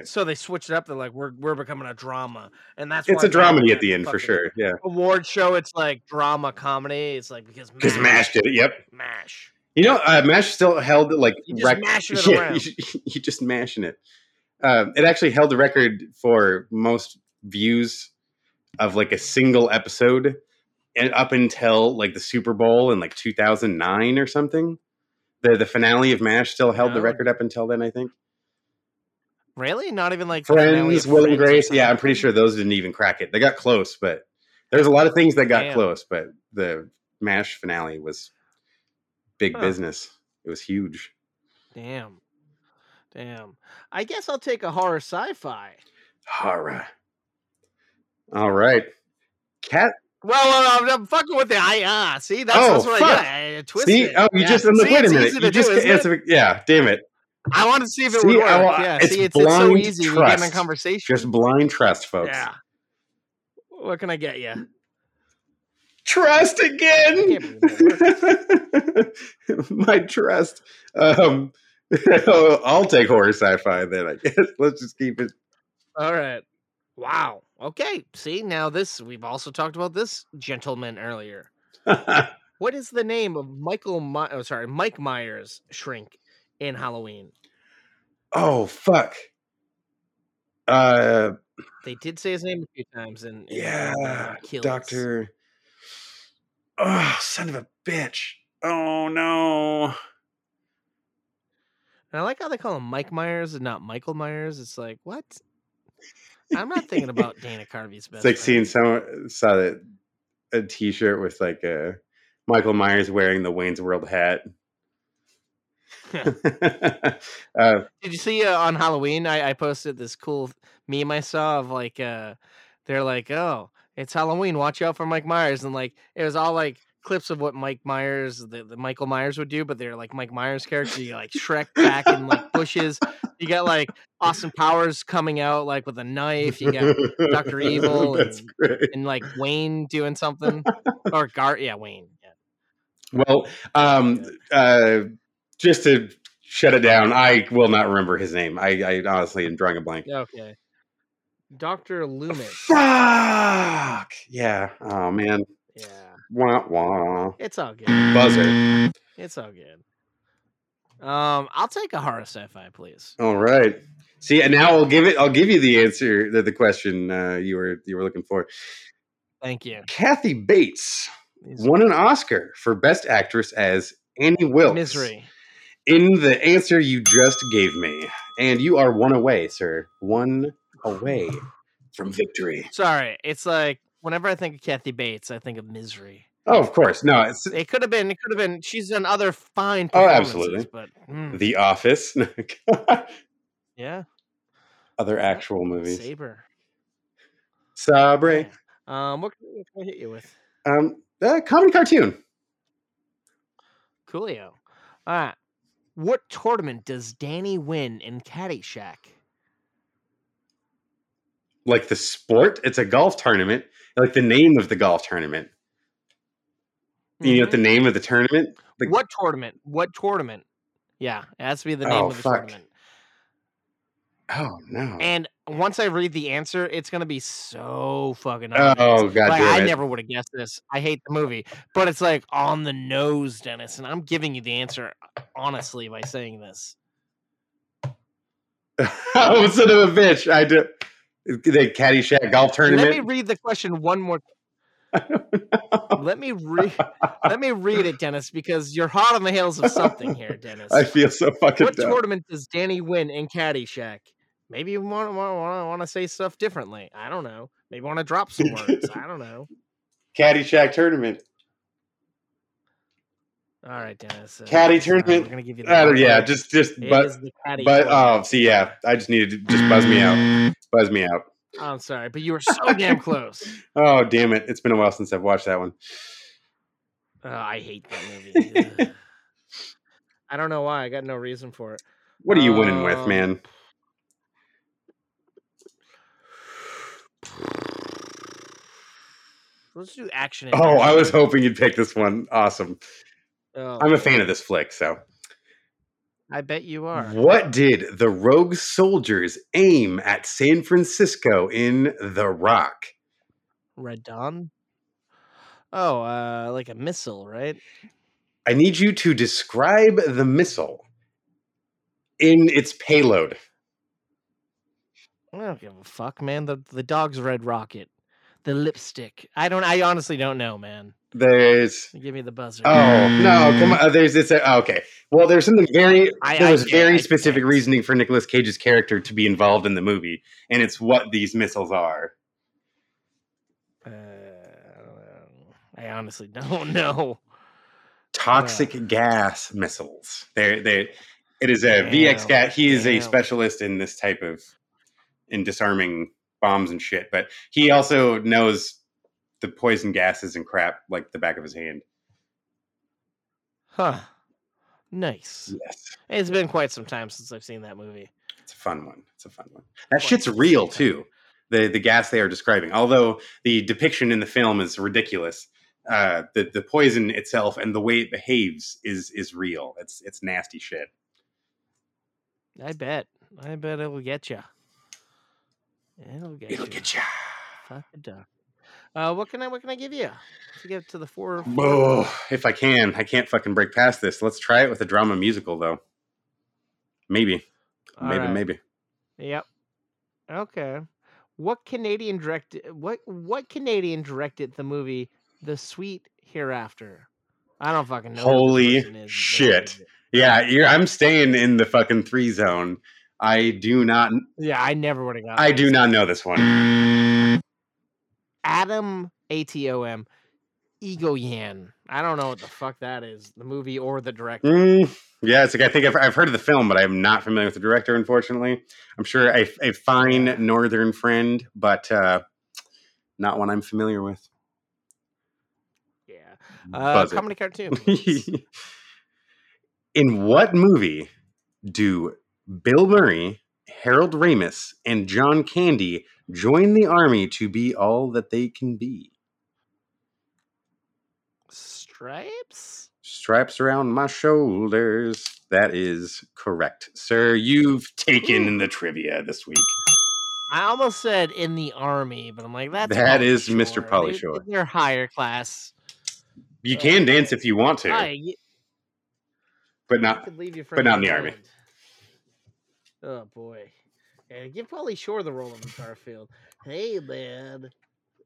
So they switched it up. They're like, we're we're becoming a drama, and that's It's a dramedy at the end for sure. Yeah, Award show, it's like drama comedy. It's like because because Mash did it. Yep. Mash. You know, uh, Mash still held like You just mashing it yeah. You, you just mashing it. Uh, it actually held the record for most views of like a single episode, and up until like the Super Bowl in like 2009 or something. The the finale of Mash still held the Oh. record up until then. I think Really? Not even like Friends, Will and Grace. Yeah, I'm pretty sure those didn't even crack it. They got close, but there's a lot of things that got Damn. close. But the Mash finale was big Huh. business. It was huge. Damn. Damn. I guess I'll take a horror sci-fi. Horror. All right. Cat. Well, I'm, I'm fucking with the I ah. See, that's, Oh, that's what fuck. I did. I, I twisted See, it. oh, you Yeah. just I'm like, See, wait a minute. You just do, it's it? yeah, damn it. I want to see if it See, would work. I yeah, it's see, it's, it's so easy. We get in a conversation. Just blind trust, folks. yeah. What can I get you? Trust again. My trust. Um, I'll take horror sci-fi then. I guess. Let's just keep it. All right. Wow. Okay. See, now this we've also talked about this gentleman earlier. What is the name of Michael? My- oh, sorry, Mike Myers shrink in Halloween? oh fuck. Uh, They did say his name a few times, and yeah, Doctor. Oh, son of a bitch. Oh no. And I like how they call him Mike Myers and not Michael Myers. It's like what? I'm not thinking about Dana Carvey's best. It's like seeing someone saw that a T-shirt with like a Michael Myers wearing the Wayne's World hat. uh, Did you see uh, on Halloween? I, I posted this cool meme I saw of like uh they're like, oh, it's Halloween, watch out for Mike Myers, and like it was all like clips of what Mike Myers, the, the Michael Myers would do, but they're like Mike Myers character. You like Shrek back in like bushes. You got like Austin Powers coming out like with a knife. You got Dr. Evil and- and like Wayne doing something or Gar, yeah, Wayne. Yeah. Well, um, uh, just to shut it down, I will not remember his name. I, I honestly am drawing a blank. Okay. Doctor Loomis. Fuck. Yeah. Oh man. Yeah, Wah wah. it's all good. Buzzer. It's all good. Um, I'll take a horror sci-fi, please. All right. See, and now I'll give it. I'll give you the answer to the question uh, you were you were looking for. Thank you. Kathy Bates These- won an Oscar for Best Actress as Annie Wilkes. Misery. In the answer you just gave me, and you are one away, sir. One away from victory. Sorry, it's like whenever I think of Kathy Bates, I think of Misery. Oh, of course. No, it's It could have been. It could have been. She's done other fine. Oh, absolutely. But mm, The Office. yeah, Other actual movies. Saber. Sabre. Um, what can, what can I hit you with? Um, uh, comedy cartoon. Coolio. All right. What tournament does Danny win in Caddyshack? Like the sport. It's a golf tournament. Like the name of the golf tournament. You know what the name of the tournament? the- Mm-hmm. what tournament? What tournament? Yeah, it has to be the name Oh, of the fuck. tournament. Oh no. And once I read the answer, it's gonna be so fucking oh, obvious. Oh god like, I never would have guessed this. I hate the movie, but it's like on the nose, Dennis, and I'm giving you the answer honestly by saying this. oh, son of a bitch! I do. The Caddyshack golf tournament. Let me read the question one more. Let me read. let me read it, Dennis, because you're hot on the heels of something here, Dennis. I feel so fucking what dumb. tournament does Danny win in Caddyshack? Maybe you want to want to say stuff differently. I don't know. Maybe want to drop some words. I don't know. Caddyshack tournament. All right, Dennis. uh, Caddy tournament? We're gonna give you. The Uh, yeah, just just It but the caddy but oh, see, yeah, I just needed to just buzz me out, buzz me out. I'm sorry, but you were so damn close. Oh, damn it! It's been a while since I've watched that one. Oh, I hate that movie. I don't know why. I got no reason for it. What are you winning with, Um, man? Let's do action. Oh, I was hoping you'd pick this one. Awesome. Oh, I'm a fan of this flick, so. I bet you are. What did the rogue soldiers aim at San Francisco in The Rock? Red Dawn. Oh, uh, like a missile, right? I need you to describe the missile in its payload. I don't give a fuck, man. The the dog's red rocket, the lipstick. I don't. I honestly don't know, man. There's Give me the buzzer. oh no, come on. uh, There's it's a, okay. Well, there's something very I- there was can't- very I specific reasoning for Nicolas Cage's character to be involved in the movie, and it's what these missiles are. Uh, I. I honestly don't know. Toxic gas missiles. They're they it is a VX Damn, gas. He is a specialist in this type of in disarming bombs and shit, but he also knows the poison gases and crap like the back of his hand. Huh. Nice. Yes. It's been quite some time since I've seen that movie. It's a fun one. It's a fun one. That Quite shit's real too. The the gas they are describing. Although the depiction in the film is ridiculous, uh, the the poison itself and the way it behaves is is real. It's it's nasty shit. I bet. I bet it'll get you. It'll get It'll you. get you. Fuck a duck. Uh, what can I? What can I give you to get to the four? four- Oh, if I can, I can't fucking break past this. Let's try it with a drama musical though. Maybe, All maybe, right. maybe. Yep. Okay. What Canadian directed? What what Canadian directed the movie The Sweet Hereafter? I don't fucking know. Holy is shit. Yeah, you're, I'm staying in the fucking three zone. I do not. Yeah, I never would have got. I do not know this one. Atom A T O M Egoyan. I don't know what the fuck that is. The movie or the director. Mm, yeah, it's like I think I've, I've heard of the film, but I'm not familiar with the director. Unfortunately, I'm sure a, a fine northern friend, but uh, not one I'm familiar with. Yeah. Uh, Buzz it. comedy cartoon. In what movie do Bill Murray, Harold Ramis, and John Candy join the army to be all that they can be? Stripes. Stripes around my shoulders. That is correct, sir. You've taken the trivia this week. I almost said in the army, but I'm like that's That is Mr. Shore. Pauly They- Shore. They're higher class. You uh, can dance if you want to, you, but not. leave you but not in the army. Oh boy. And give Pauly Shore the role of Garfield. Hey man.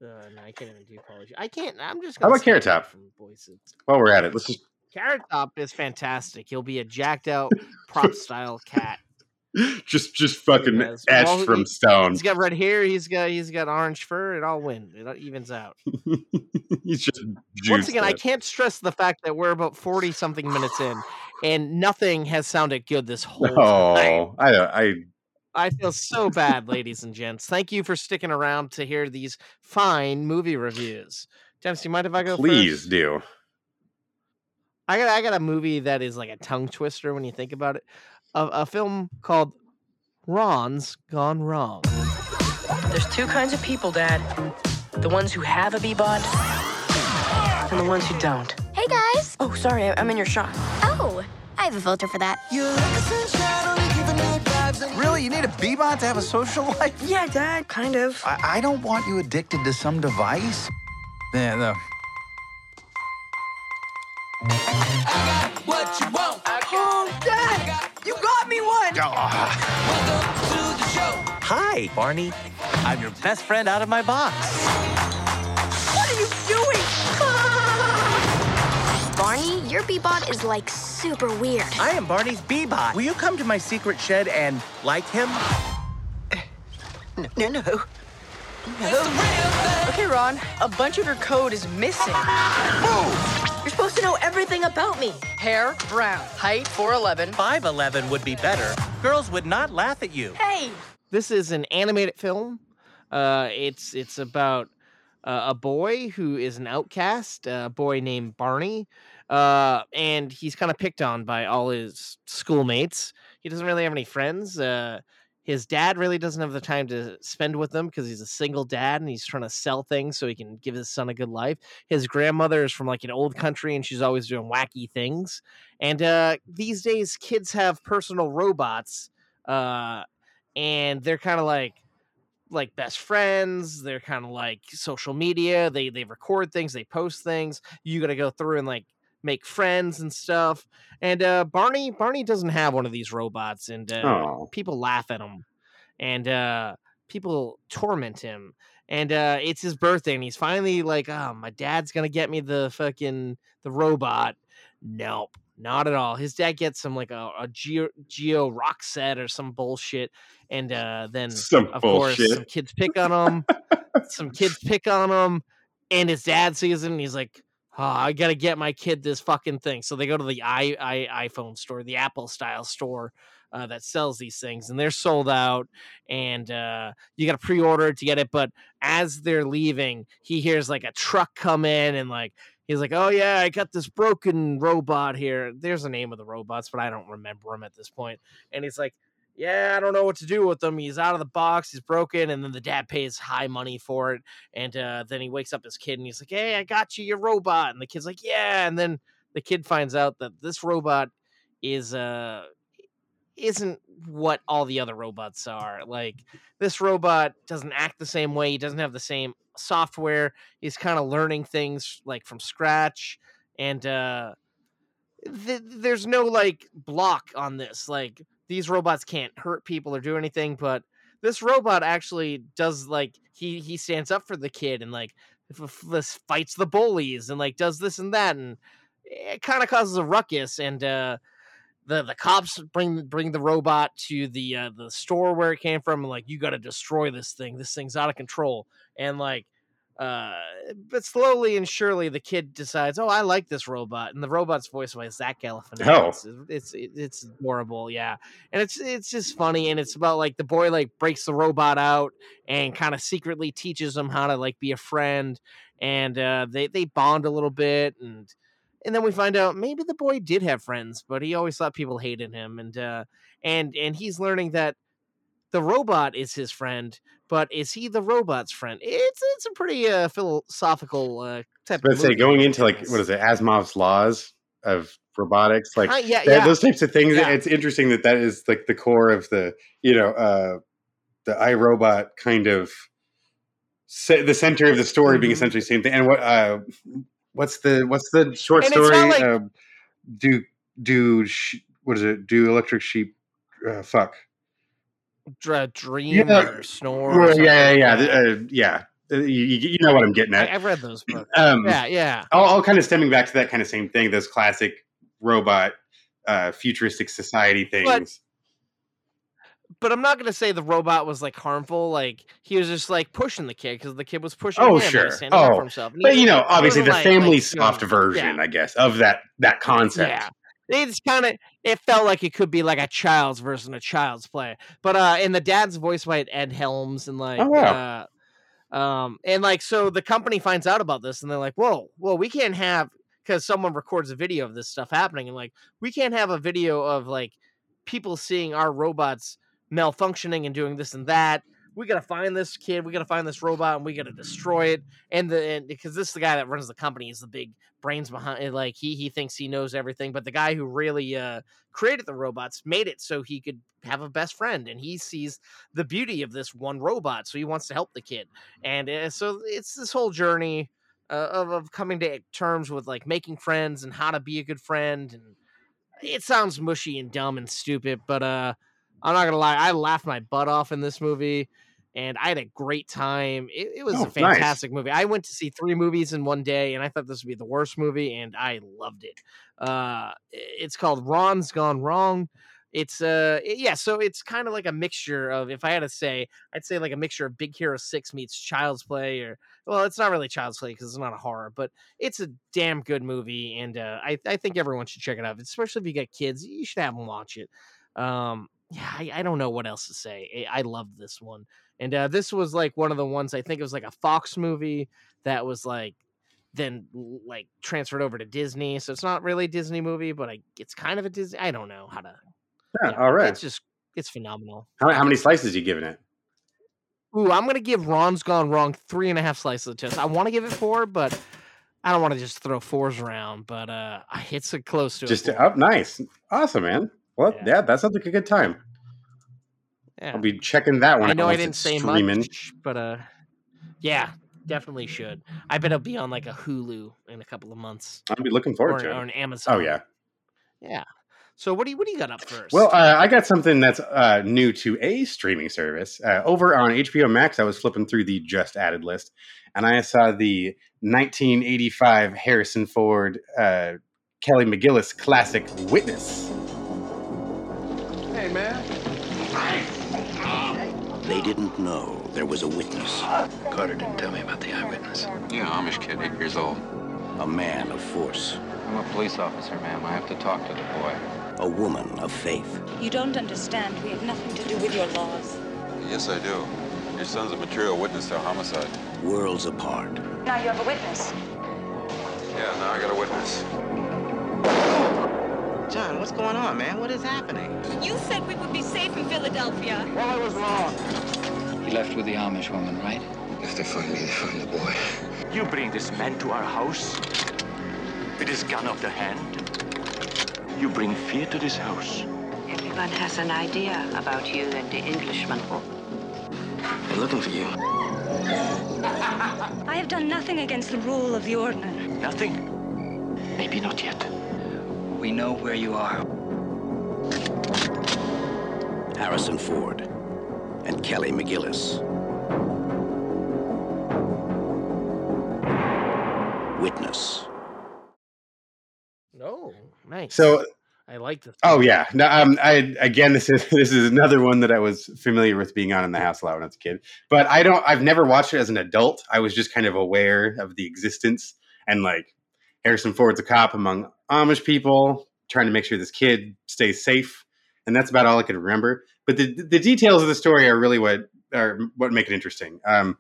Uh, no, I can't even do Pauly Shore. I can't. I'm just. How about Carrot Top? From voices. While we're at it, let's just Carrot Top is fantastic. He'll be a jacked out prop style cat. just just fucking etched Well, from he- stone. He's got red hair. He's got he's got orange fur. It all wins. It all evens out. He's just Once again, I can't stress the fact that we're about forty something minutes in, and nothing has sounded good this whole time. Oh, I. I I feel so bad, ladies and gents. Thank you for sticking around to hear these fine movie reviews. James, do you mind if I go please first? do. I got I got a movie that is like a tongue twister when you think about it. A, a film called Ron's Gone Wrong. There's two kinds of people, Dad. The ones who have a B-bot and the ones who don't. Hey guys! Oh, sorry, I'm in your shot. Oh, I have a filter for that. Really? You need a B-bot to have a social life? Yeah, Dad, kind of. I, I don't want you addicted to some device. Yeah, the. Oh, Dad, you got me one. Hi, Barney. I'm your best friend out of my box. What are you doing? Barney, your B-bot is like super weird. I am Barney's B-bot. Will you come to my secret shed and like him? No, no. no. Okay, Ron, a bunch of your code is missing. You're supposed to know everything about me. Hair, brown. Height, 4'11. 5'11 would be better. Girls would not laugh at you. Hey! This is an animated film. Uh, it's it's about uh, a boy who is an outcast, a boy named Barney. Uh, and he's kind of picked on by all his schoolmates. He doesn't really have any friends. Uh, his dad really doesn't have the time to spend with them because he's a single dad and he's trying to sell things so he can give his son a good life. His grandmother is from like an old country and she's always doing wacky things. And uh, these days, kids have personal robots, uh, and they're kind of like like best friends. They're kind of like social media. They they record things, they post things. You got to go through and like make friends and stuff. And uh, Barney Barney doesn't have one of these robots, and uh, people laugh at him, and uh, people torment him. And uh, it's his birthday, and he's finally like, "Oh, my dad's gonna get me the fucking the robot." Nope, not at all. His dad gets him like a, a Geo, Geo rock set or some bullshit, and uh, then Some of course some kids pick on him. some kids pick on him, and his dad sees him, and he's like, oh, I gotta get my kid this fucking thing. So they go to the i, I iPhone store, the Apple style store uh, that sells these things, and they're sold out. And uh, you got to pre-order to get it. But as they're leaving, he hears like a truck come in, and like he's like, "Oh yeah, I got this broken robot here." There's the name of the robots, but I don't remember them at this point. And he's like. Yeah, I don't know what to do with him. He's out of the box. He's broken, and then the dad pays high money for it. And uh, then he wakes up his kid, and he's like, "Hey, I got you your robot." And the kid's like, "Yeah." And then the kid finds out that this robot is uh isn't what all the other robots are. Like this robot doesn't act the same way. He doesn't have the same software. He's kind of learning things like from scratch, and uh, th- there's no like block on this. Like these robots can't hurt people or do anything, but this robot actually does like he he stands up for the kid and like this fights the bullies and like does this and that and it kind of causes a ruckus and uh the the cops bring bring the robot to the uh, the store where it came from and like you got to destroy this thing. This thing's out of control. And like uh but slowly and surely the kid decides oh i like this robot and the robot's voiced by zach galifianakis Oh. it's, it's it's adorable yeah and it's it's just funny and it's about like the boy like breaks the robot out and kind of secretly teaches him how to like be a friend and uh they they bond a little bit and and then we find out maybe the boy did have friends but he always thought people hated him and uh and and he's learning that the robot is his friend but is he the robot's friend it's it's a pretty uh philosophical uh type But say going into like what is it, Asimov's laws of robotics, like Hi- yeah that- yeah those types of things. Yeah. It's interesting that that is like the core of the you know uh the iRobot kind of se- the center of the story being Mhm. essentially the same thing. And what uh what's the what's the short And story? like- uh, do do sh- what is it? Do electric sheep? Uh, fuck. Dr- dream Yeah, or snore or yeah, yeah, yeah. Uh, yeah. Uh, You, you you know what I'm getting at. i've read those books Um, yeah yeah all, all kind of stemming back to that kind of same thing, those classic robot, uh, futuristic society things. but I'm not gonna say the robot was like harmful. Like he was just like pushing the kid because the kid was pushing Oh, him. sure. he's standing up Oh, for himself. But you know, obviously the like- family like, you know, soft version, yeah. I guess, of that that concept. Yeah. It's kind of it felt like it could be like a child's version of child's play. But uh and the dad's voiced by Ed Helms and like Oh, wow. uh um and like so the company finds out about this and they're like, Whoa, well we can't have because someone records a video of this stuff happening and like we can't have a video of like people seeing our robots malfunctioning and doing this and that. We gotta find this kid. We gotta find this robot, and we gotta destroy it. And the and because this is the guy that runs the company is the big brains behind it. Like he he thinks he knows everything, but the guy who really uh created the robots made it so he could have a best friend, and he sees the beauty of this one robot, so he wants to help the kid. And uh, so it's this whole journey uh, of of coming to terms with like making friends and how to be a good friend. And it sounds mushy and dumb and stupid, but uh, I'm not gonna lie, I laughed my butt off in this movie. And I had a great time. It, it was Oh, a nice. fantastic movie. I went to see three movies in one day, and I thought this would be the worst movie, and I loved it. Uh, it's called Ron's Gone Wrong. It's uh yeah, so it's kind of like a mixture of if I had to say, I'd say like a mixture of Big Hero 6 meets Child's Play or well, it's not really Child's Play because it's not a horror, but it's a damn good movie and uh I, I think everyone should check it out. Especially if you got kids, you should have them watch it. Um yeah, I, I don't know what else to say. I, I loved this one. And uh this was like one of the ones I think it was like a Fox movie that was like then like transferred over to Disney. So it's not really a Disney movie, but I, it's kind of a Disney. I don't know how to. Yeah, all right. It's just it's phenomenal. How, how many slices you giving it? Ooh, I'm gonna give Ron's Gone Wrong three and a half slices of toast. I want to give it four, but I don't want to just throw fours around. But uh, it's a close to Just up, nice, awesome, man. Well, Yeah. yeah, that sounds like a good time. Yeah. I'll be checking that one. I know I didn't say streaming. much, but uh, yeah, definitely should. I bet it'll be on like a Hulu in a couple of months I'll be looking forward or, to or it. an Amazon. Oh yeah. yeah. So what do you what do you got up first? Well, uh, I got something that's uh, new to a streaming service. Uh, over on HBO Max, I was flipping through the just added list, and I saw the 1985 Harrison Ford, uh, Kelly McGillis classic Witness. They didn't know there was a witness, Carter didn't tell me about the eyewitness. Yeah, Amish kid, eight years old. a man of force, I'm a police officer, ma'am. I have to talk to the boy. a woman of faith. You don't understand. We have nothing to do with your laws. Yes, I do. Your son's a material witness to a homicide. Worlds apart. Now you have a witness. Yeah, now I got a witness. John, what's going on, man? What is happening? You said we would be safe in Philadelphia. Well, I was wrong. He left with the Amish woman, right? If they find me, they find the boy. You bring this man to our house with his gun of the hand. You bring fear to this house. Everyone has an idea about you and the Englishman. They're looking for you. I have done nothing against the rule of the ordinance. Nothing. Maybe not yet. We know where you are. Harrison Ford and Kelly McGillis. Witness. no, nice. So, I like this. oh yeah, no, um, I again, this is this is another one that I was familiar with being on in the house a lot when I was a kid, but I don't, I've never watched it as an adult. I was just kind of aware of the existence and like Harrison Ford's a cop among Amish people trying to make sure this kid stays safe, and that's about all I could remember. But the the details of the story are really what are what make it interesting. Um,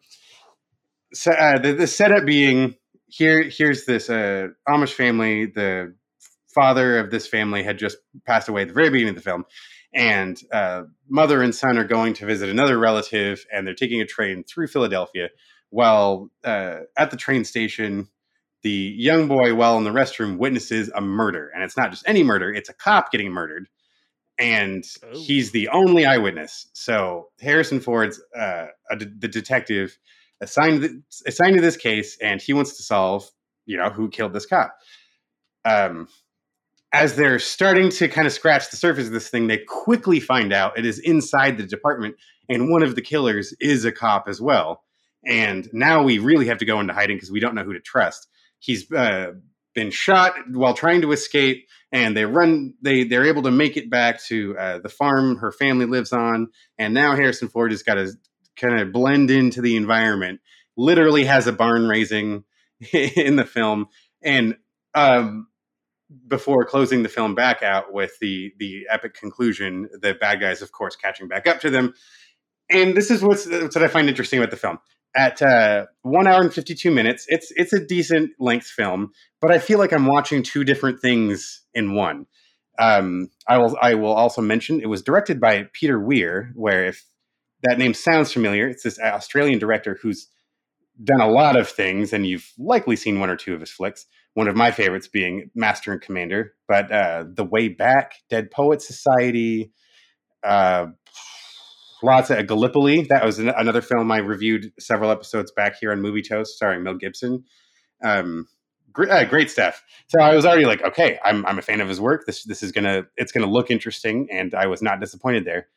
so, uh, the, the setup being here here's this uh, Amish family. The father of this family had just passed away at the very beginning of the film, and uh, mother and son are going to visit another relative, and they're taking a train through Philadelphia. While uh, at the train station, the young boy, while in the restroom, witnesses a murder, and it's not just any murder; it's a cop getting murdered, and Oh. he's the only eyewitness. So Harrison Ford's uh, a de- the detective assigned th- assigned to this case, and he wants to solve, you know, who killed this cop. Um, as they're starting to kind of scratch the surface of this thing, they quickly find out it is inside the department, and one of the killers is a cop as well. And now we really have to go into hiding because we don't know who to trust. He's uh, been shot while trying to escape, and they run. They they're able to make it back to uh, the farm her family lives on, and now Harrison Ford has got to kind of blend into the environment. Literally has a barn raising in the film, and um, before closing the film back out with the the epic conclusion, the bad guys, of course, catching back up to them. And this is what's, what's what I find interesting about the film. At uh, one hour and fifty two minutes, it's it's a decent length film, but I feel like I'm watching two different things in one. Um, I will I will also mention it was directed by Peter Weir, where if that name sounds familiar, it's this Australian director who's done a lot of things, and you've likely seen one or two of his flicks. One of my favorites being Master and Commander, but uh, The Way Back, Dead Poet Society, uh, lots of Gallipoli. That was an, another film I reviewed several episodes back here on Movie Toast, starring Mel Gibson. Um, great, uh, great stuff. So I was already like, okay, I'm, I'm a fan of his work. This this is gonna it's gonna look interesting, and I was not disappointed there.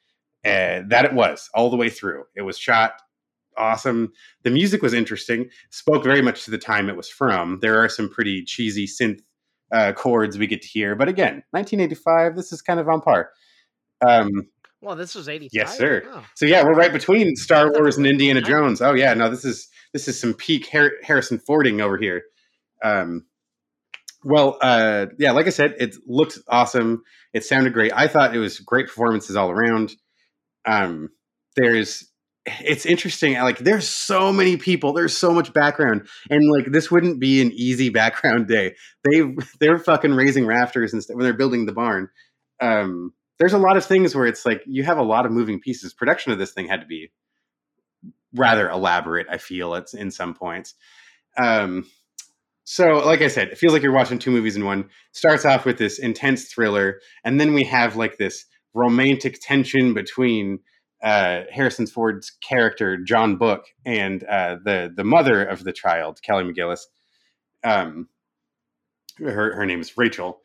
Uh, that it was all the way through. It was shot awesome. The music was interesting. Spoke very much to the time it was from. There are some pretty cheesy synth uh, chords we get to hear, but again, 1985. This is kind of on par. Um, Well, this was 85. Yes, sir. Wow. So yeah, we're right between Star Wars and Indiana Jones. Oh yeah, no, this is this is some peak Har- Harrison Fording over here. Um, well, uh, yeah, like I said, it looked awesome. It sounded great. I thought it was great performances all around. Um, there's it's interesting. Like there's so many people, there's so much background, and like this wouldn't be an easy background day. They they're fucking raising rafters and stuff when they're building the barn. Um, there's a lot of things where it's like you have a lot of moving pieces. Production of this thing had to be rather elaborate. I feel it's in some points. Um, so, like I said, it feels like you're watching two movies in one. Starts off with this intense thriller, and then we have like this romantic tension between uh, Harrison Ford's character John Book and uh, the the mother of the child, Kelly McGillis. Um, her her name is Rachel,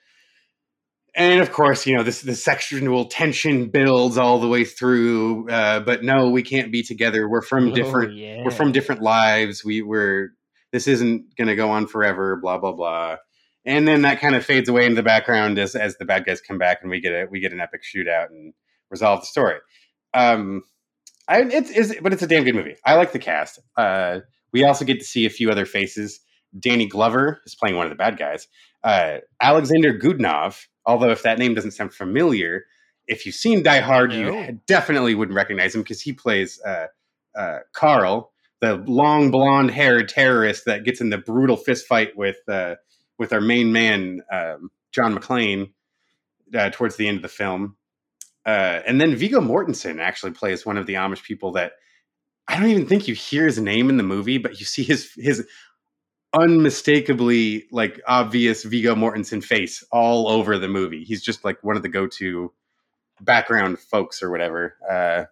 and of course, you know this the sexual tension builds all the way through. Uh, but no, we can't be together. We're from Oh, different. yeah. We're from different lives. We were. This isn't going to go on forever. Blah blah blah. And then that kind of fades away into the background as as the bad guys come back, and we get a we get an epic shootout and resolve the story. Um, I it's is but it's a damn good movie. I like the cast. Uh, we also get to see a few other faces. Danny Glover is playing one of the bad guys. Uh, Alexander Godunov, although if that name doesn't sound familiar, if you've seen Die Hard, you definitely wouldn't recognize him because he plays uh, uh, Carl, the long blonde haired terrorist that gets in the brutal fist fight with uh, with our main man um, John McClane uh, towards the end of the film. Uh, and then Viggo Mortensen actually plays one of the Amish people that I don't even think you hear his name in the movie, but you see his his unmistakably like obvious Viggo Mortensen face all over the movie. He's just like one of the go to background folks or whatever uh,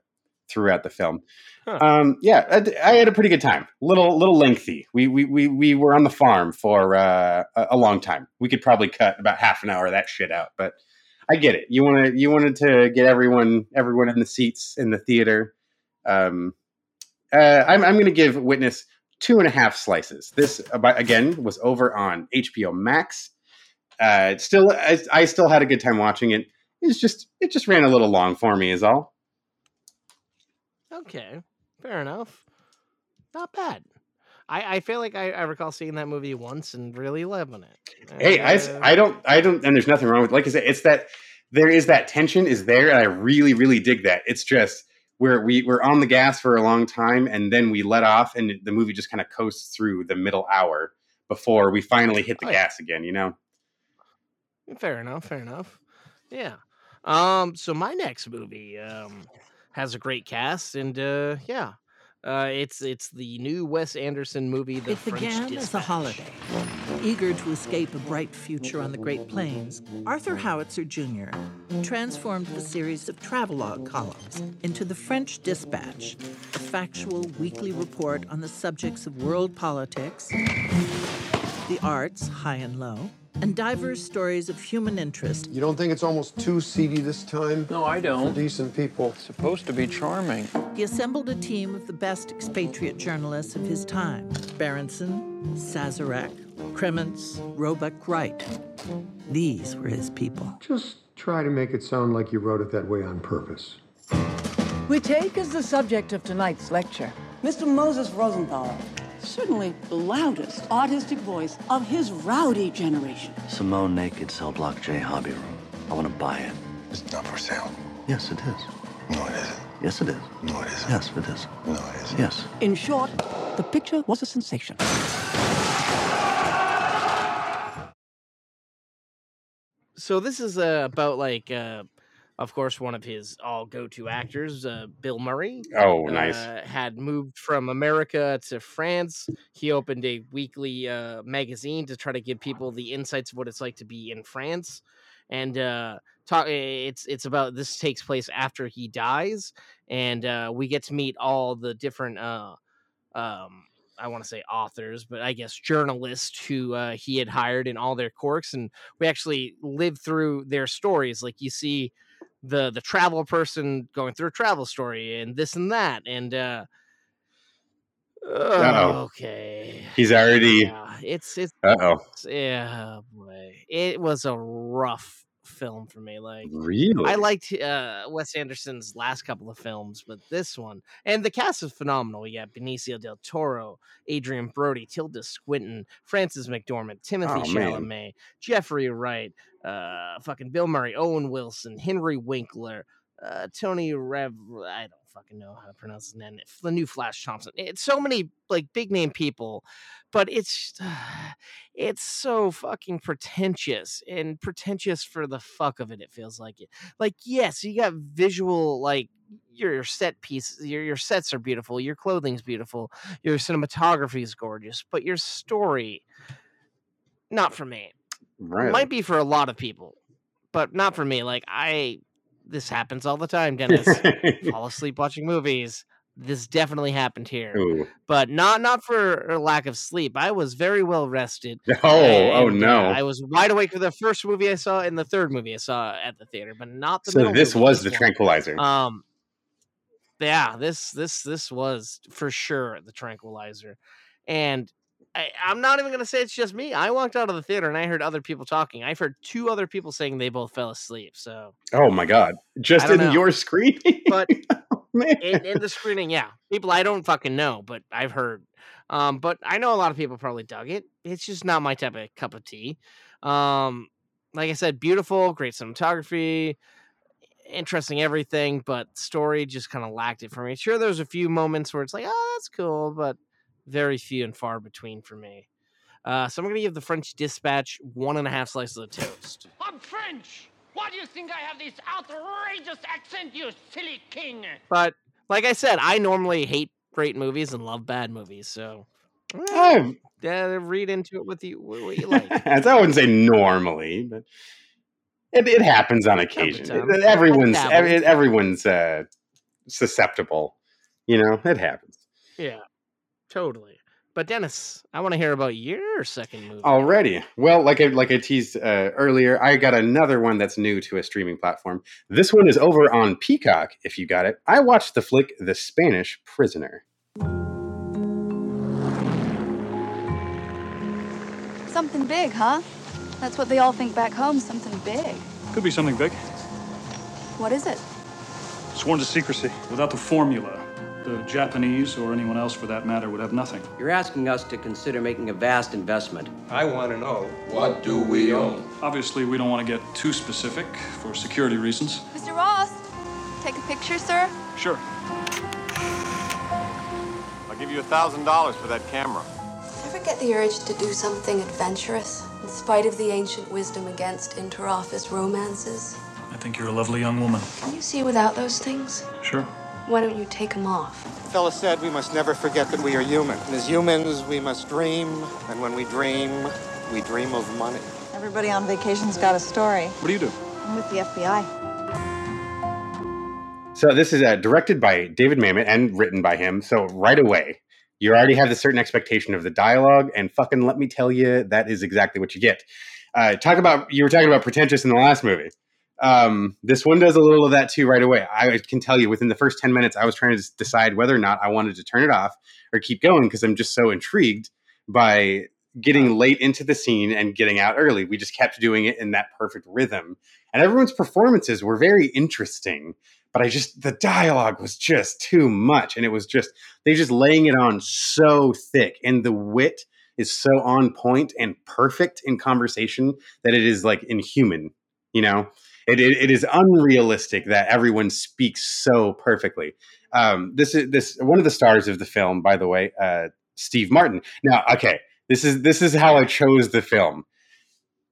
throughout the film. Huh. Um, yeah, I, I had a pretty good time. Little little lengthy. We we we we were on the farm for uh, a, a long time. We could probably cut about half an hour of that shit out, but I get it. You want to you wanted to get everyone everyone in the seats in the theater. Um, uh, I'm I'm going to give Witness two and a half slices. This uh, again was over on HBO Max. Uh, still, I, I still had a good time watching it. It's just it just ran a little long for me, is all. Okay, fair enough. Not bad. I, I feel like I, I recall seeing that movie once and really loving it. Hey, I, Uh, I don't I don't and there's nothing wrong with like I said it's that there is that tension is there and I really really dig that. It's just we're we we're on the gas for a long time and then we let off and the movie just kind of coasts through the middle hour before we finally hit the Oh, yeah. gas again. You know. Fair enough. Fair enough. Yeah. Um. So my next movie um has a great cast and uh yeah. Uh, it's it's the new Wes Anderson movie, The It French began as a holiday. Eager to escape a bright future on the Great Plains, Arthur Howitzer Jr. transformed the series of travelogue columns into the French Dispatch, a factual weekly report on the subjects of world politics, the arts, high and low, and diverse stories of human interest You don't think it's almost too seedy this time? No, I don't. For decent people. Supposed to be charming. He assembled a team of the best expatriate journalists of his time Berensen, Sazerac, Krementz, Roebuck Wright. These were his people. Just try to make it sound like you wrote it that way on purpose. We take as the subject of tonight's lecture Mr. Moses Rosenthaler, certainly the loudest artistic voice of his rowdy generation. Simone Naked Cell Block J Hobby Room. I want to buy it. It's not for sale. Yes, it is. No, it isn't. Yes, it is. No, it isn't. Yes, it is. No, it isn't. Yes. In short, the picture was a sensation. So this is uh, about like, uh, of course, one of his all go-to actors, uh, Bill Murray. Oh, nice. Uh, had moved from America to France. He opened a weekly uh, magazine to try to give people the insights of what it's like to be in France. And uh, talk, it's it's about this takes place after he dies, and uh, we get to meet all the different. Uh, um, I want to say authors, but I guess journalists who uh, he had hired in all their quirks, and we actually live through their stories. Like you see the the travel person going through a travel story, and this and that, and uh, Uh-oh. okay, He's already. yeah, it's it's Uh-oh. yeah, boy, it was a rough film for me. Like Really? I liked uh, Wes Anderson's last couple of films, but this one and the cast is phenomenal. We got Benicio del Toro, Adrien Brody, Tilda Swinton, Frances McDormand, Timothée Oh, man. Chalamet, Jeffrey Wright, uh, fucking Bill Murray, Owen Wilson, Henry Winkler, uh, Tony Rev. I don't fucking know how to pronounce his name. The new Flash Thompson. It's so many like big name people, but it's it's so fucking pretentious and pretentious for the fuck of it. It feels like it. Like yes, you got visual like your set pieces, your your sets are beautiful, your clothing's beautiful, your cinematography is gorgeous, but your story, not for me. Right. Might be for a lot of people, but not for me. Like I, this happens all the time, Dennis. Fall asleep watching movies. This definitely happened here, Ooh. but not not for lack of sleep. I was very well rested. Oh, oh and, uh, no. I was wide awake for the first movie I saw and the third movie I saw at the theater, but not the. So this was the tranquilizer. Um, yeah, this this this was for sure the tranquilizer, and I, I'm not even gonna say it's just me. I walked out of the theater and I heard other people talking. I've heard two other people saying they both fell asleep. So, oh my god. Just in know. your screen? but Man. in, in the screening, yeah, people I don't fucking know, but I've heard. Um, but I know a lot of people probably dug it. It's just not my type of cup of tea. Um, like I said, beautiful, great cinematography, interesting everything, but story just kind of lacked it for me. Sure, there's a few moments where it's like, oh, that's cool, but very few and far between for me. Uh, so I'm gonna give the French Dispatch one and a half slices of toast. I'm French. Why do you think I have this outrageous accent, you silly king? But like I said, I normally hate great movies and love bad movies, so I've- yeah, read into it with you what you like. As I wouldn't say normally, but it, it happens on occasion. It- everyone's every, everyone's uh, susceptible. You know, it happens. yeah, totally. But Dennis, I want to hear about your second movie. Already. Well, like I like I teased uh, earlier, I got another one that's new to a streaming platform. This one is over on Peacock. If you got it, I watched the flick The Spanish Prisoner. Something big, huh? That's what they all think back home, something big. Could be something big. What is it? Sworn to secrecy. Without the formula, the Japanese, or anyone else for that matter, would have nothing. You're asking us to consider making a vast investment. I want to know what do we own? Obviously, we don't want to get too specific for security reasons. Mr. Ross, take a picture, sir? Sure. I'll give you a thousand dollars for that camera. Ever get the urge to do something adventurous, in spite of the ancient wisdom against inter-office romances? I think you're a lovely young woman. Can you see without those things? Sure. Why don't you take them off? The fella said we must never forget that we are human. And as humans, we must dream. And when we dream, we dream of money. Everybody on vacation's got a story. What do you do? I'm with the FBI. So this is uh, directed by David Mamet and written by him. So right away, you already have the certain expectation of the dialogue, and fucking let me tell you, that is exactly what you get. Uh, talk about you were talking about pretentious in the last movie. Um, this one does a little of that too right away. I can tell you within the first ten minutes, I was trying to decide whether or not I wanted to turn it off or keep going because I'm just so intrigued by getting late into the scene and getting out early. We just kept doing it in that perfect rhythm, and everyone's performances were very interesting but I just the dialogue was just too much, and it was just they just laying it on so thick, and the wit is so on point and perfect in conversation that it is like inhuman. You know, it it, it is unrealistic that everyone speaks so perfectly. Um, this is this one of the stars of the film, by the way, uh, Steve Martin. Now, okay, this is this is how I chose the film.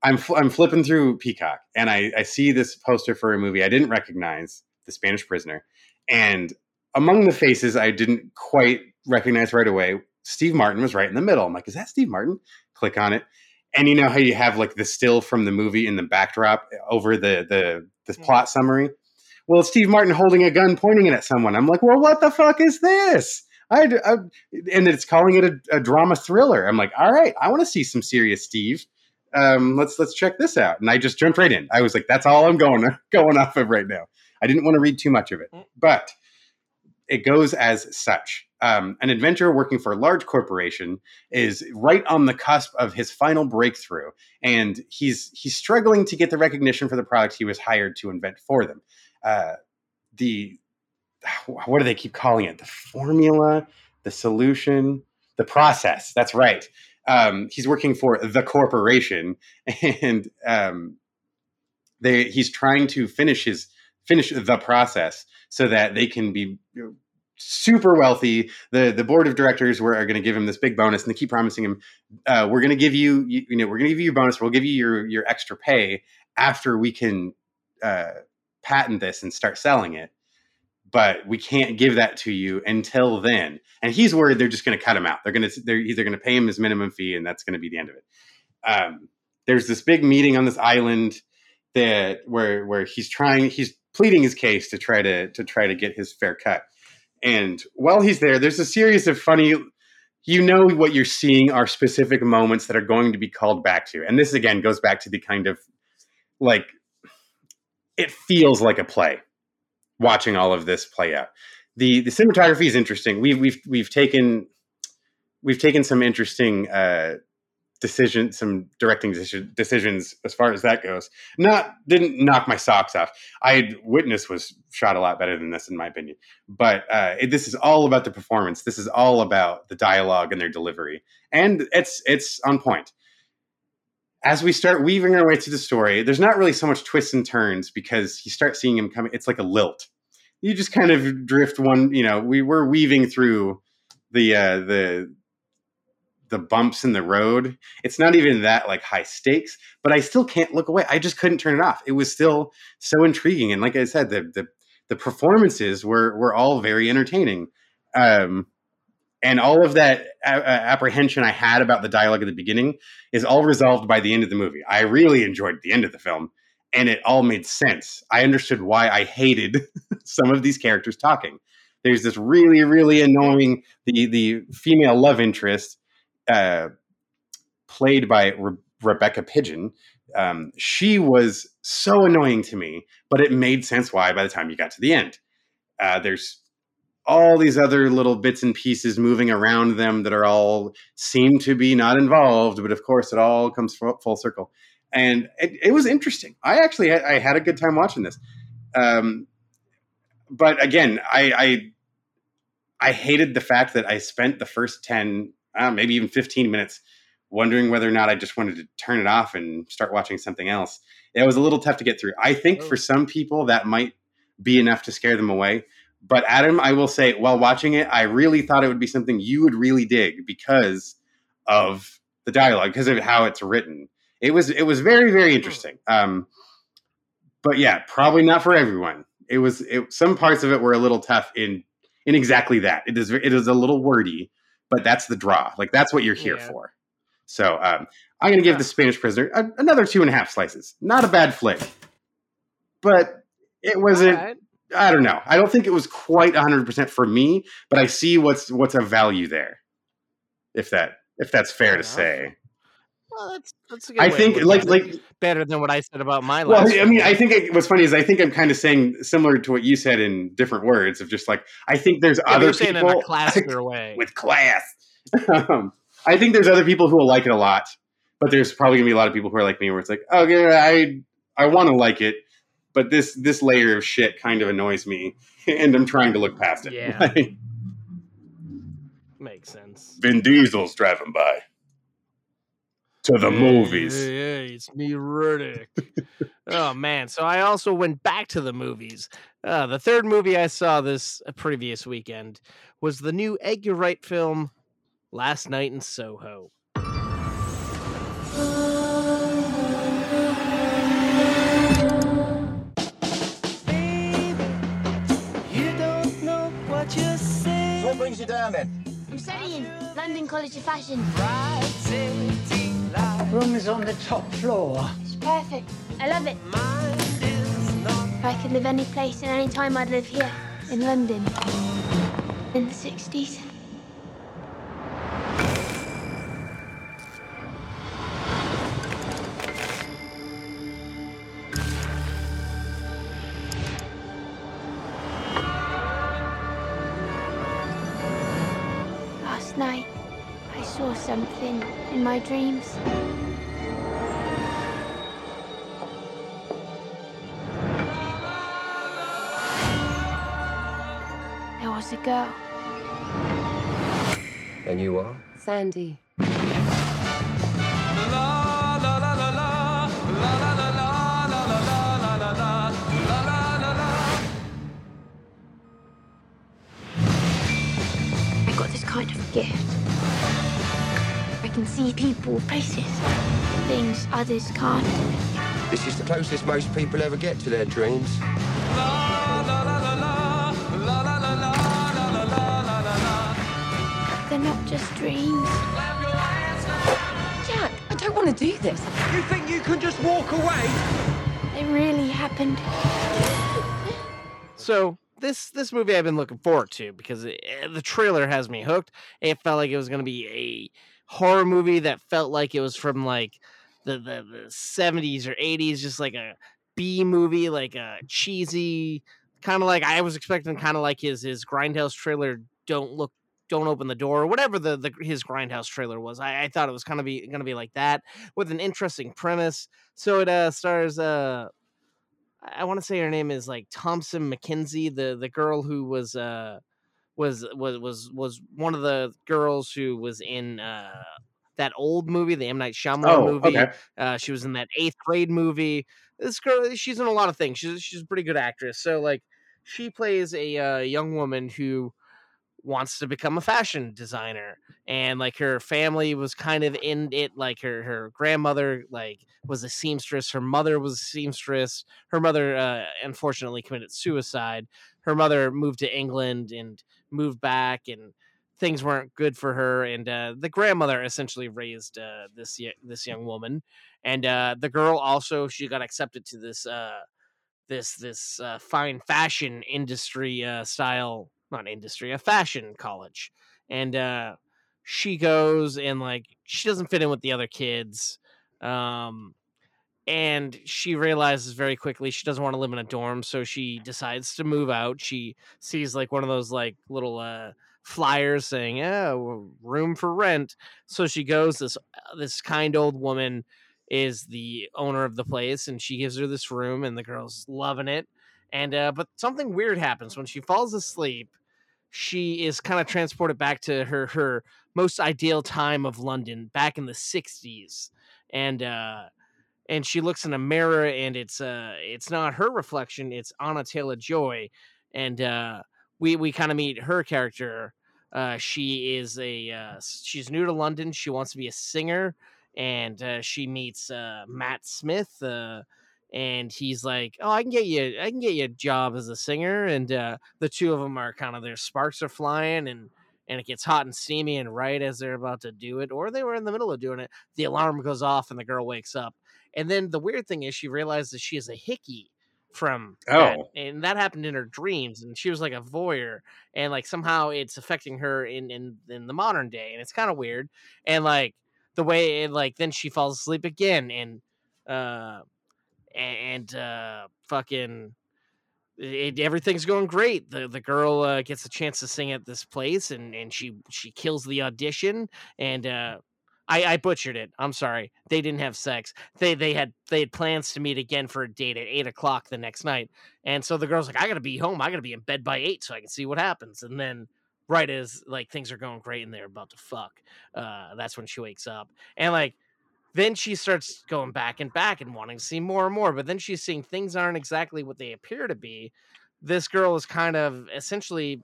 I'm fl- I'm flipping through Peacock and I, I see this poster for a movie I didn't recognize, The Spanish Prisoner, and among the faces I didn't quite recognize right away, Steve Martin was right in the middle. I'm like, is that Steve Martin? Click on it, and you know how you have like the still from the movie in the backdrop over the the the plot summary. Well, Steve Martin holding a gun, pointing it at someone. I'm like, well, what the fuck is this? I, I and it's calling it a, a drama thriller. I'm like, all right, I want to see some serious Steve um, let's let's check this out. And I just jumped right in. I was like, that's all I'm going going off of right now. I didn't want to read too much of it, but it goes as such. Um, an adventurer working for a large corporation is right on the cusp of his final breakthrough, and he's he's struggling to get the recognition for the product he was hired to invent for them. Uh, the what do they keep calling it? The formula, the solution, the process. That's right um, he's working for the corporation, and um, they, he's trying to finish his finish the process so that they can be super wealthy. The the board of directors were, are going to give him this big bonus, and they keep promising him, uh, "We're going to give you, you, you know, we're going to give you your bonus. We'll give you your your extra pay after we can uh, patent this and start selling it." But we can't give that to you until then. And he's worried they're just going to cut him out. They're going to they're either going to pay him his minimum fee, and that's going to be the end of it. Um, there's this big meeting on this island that where where he's trying he's pleading his case to try to to try to get his fair cut. And while he's there, there's a series of funny you know what you're seeing are specific moments that are going to be called back to. And this again goes back to the kind of like it feels like a play watching all of this play out. The the cinematography is interesting. We've we've we've taken we've taken some interesting uh decisions, some directing deci- decisions as far as that goes. Not didn't knock my socks off. I Witness was shot a lot better than this, in my opinion. But uh, it, this is all about the performance. This is all about the dialogue and their delivery, and it's it's on point. As we start weaving our way through the story, there's not really so much twists and turns because you start seeing him coming. It's like a lilt. You just kind of drift one. You know, we were weaving through the uh, the the bumps in the road. It's not even that like high stakes, but I still can't look away. I just couldn't turn it off. It was still so intriguing, and like I said, the the, the performances were were all very entertaining, um, and all of that a- apprehension I had about the dialogue at the beginning is all resolved by the end of the movie. I really enjoyed the end of the film, and it all made sense. I understood why I hated some of these characters talking. There's this really really annoying the the female love interest uh, played by Re- Rebecca Pidgeon, um, she was so annoying to me, but it made sense why by the time you got to the end. Uh, there's all these other little bits and pieces moving around them that are all seem to be not involved, but of course it all comes full circle. And it, it was interesting. I actually I had a good time watching this. Um, but again, I, I I hated the fact that I spent the first 10 uh, maybe even 15 minutes wondering whether or not I just wanted to turn it off and start watching something else. It was a little tough to get through. I think oh. for some people that might be enough to scare them away. But Adam, I will say, while watching it, I really thought it would be something you would really dig because of the dialogue, because of how it's written. It was it was very very oh. interesting. Um, but yeah, probably not for everyone. It was it, some parts of it were a little tough in in exactly that. It is it is a little wordy, but that's the draw. Like that's what you're here Yeah. for. So um, I'm going to give the Spanish Prisoner a, another two and a half slices. Not a bad flick, but it wasn't. Alright. I don't know. I don't think it was quite 100 percent for me, but I see what's what's a value there. If that if that's fair to say. Well, that's that's a good I way think like like better than what I said about my life. well, last. I mean, I think it, what's funny is I think I'm kind of saying similar to what you said in different words of just like I think there's Yeah, other you're saying people in a classier way. with class. um, I think there's other people who will like it a lot, but there's probably gonna be a lot of people who are like me, where it's like, oh yeah, I I want to like it, but this this layer of shit kind of annoys me, and I'm trying to look past it. Yeah. Like, Makes sense. Vin Diesel's driving by to the Hey, movies. Hey, hey, it's me, Riddick. oh man! So I also went back to the movies. Uh, the third movie I saw this uh, previous weekend was the new Edgar Wright film, Last Night in Soho. What brings you down then? I'm studying London College of Fashion. Room is on the top floor. It's perfect. I love it. If I could live any place and any time, I'd live here in London in the 60s. Last night, I saw something in my dreams. Girl. And you are? Sandy. I got this kind of gift. I can see people, places, things others can't. This is the closest most people ever get to their dreams. Just dreams. Jack, I don't want to do this. You think you can just walk away? They really happened. So this this movie I've been looking forward to because it, eh, the trailer has me hooked. It felt like it was going to be a horror movie that felt like it was from like the, the the 70s or 80s, just like a B movie, like a cheesy kind of like I was expecting, kind of like his his Grindhouse trailer. Don't look, don't open the door, or whatever the, the his Grindhouse trailer was. I, I thought it was kind of be going to be like that with an interesting premise. So it uh, stars uh I want to say her name is like Thompson McKenzie, the the girl who was uh was was was was one of the girls who was in uh that old movie, the M Night Shyamalan Oh, movie. okay. Uh, she was in that eighth grade movie. This girl, she's in a lot of things. She's she's a pretty good actress. So like, she plays a uh, young woman who wants to become a fashion designer and like her family was kind of in it like her her grandmother like was a seamstress her mother was a seamstress her mother uh, unfortunately committed suicide her mother moved to england and moved back and things weren't good for her and uh, the grandmother essentially raised uh, this this young woman and uh, the girl also she got accepted to this uh, this this uh, fine fashion industry style not industry a fashion college. And uh she goes and like she doesn't fit in with the other kids um and she realizes very quickly she doesn't want to live in a dorm so she decides to move out. She sees like one of those like little uh flyers saying oh room for rent. So she goes this uh, this kind old woman is the owner of the place and she gives her this room and the girl's loving it. And uh but something weird happens. When she falls asleep she is kind of transported back to her her most ideal time of London back in the 60s and uh and she looks in a mirror and it's uh it's not her reflection it's Anya Taylor-Joy and uh we we kind of meet her character uh she is a uh she's new to London she wants to be a singer and uh, she meets uh Matt Smith uh and he's like, "Oh, I can get you, I can get you a job as a singer." And uh, the two of them are kind of their sparks are flying, and and it gets hot and steamy. And right as they're about to do it, or they were in the middle of doing it, the alarm goes off, and the girl wakes up. And then the weird thing is, she realizes she is a hickey from that, Oh. and that happened in her dreams, and she was like a voyeur, and like somehow it's affecting her in in in the modern day, and it's kind of weird. And like the way, it, like then she falls asleep again, and uh and uh fucking it, everything's going great. The the girl uh, gets a chance to sing at this place, and and she she kills the audition. And uh, I I butchered it. I'm sorry. They didn't have sex. They they had they had plans to meet again for a date at eight o'clock the next night. And so the girl's like, I gotta be home. I gotta be in bed by eight so I can see what happens. And then right as like things are going great and they're about to fuck, uh, that's when she wakes up. And like then she starts going back and back and wanting to see more and more but then she's seeing things aren't exactly what they appear to be this girl is kind of essentially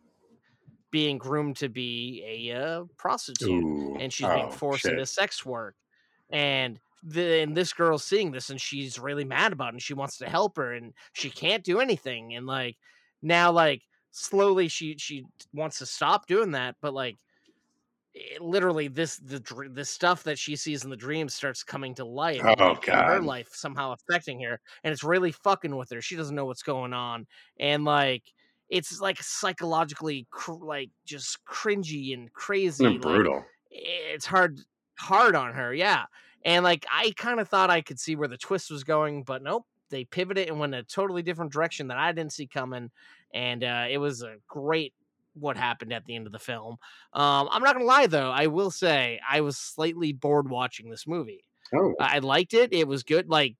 being groomed to be a uh, prostitute Ooh. and she's being Oh, forced shit. into sex work and then this girl's seeing this and she's really mad about it and she wants to help her and she can't do anything and like now like slowly she she wants to stop doing that but like it- literally this the the stuff that she sees in the dreams starts coming to life Oh, in her life somehow affecting her and it's really fucking with her she doesn't know what's going on and like it's like psychologically cr- like just cringy and mm, crazy And like, brutal. Eh, it's hard hard on her yeah and like i kind of thought i could see where the twist was going but nope they pivoted and went a totally different direction that i didn't see coming and uh, it was a great what happened at the end of the film um, i'm not gonna lie though i will say i was slightly bored watching this movie Oh. i liked it it was good like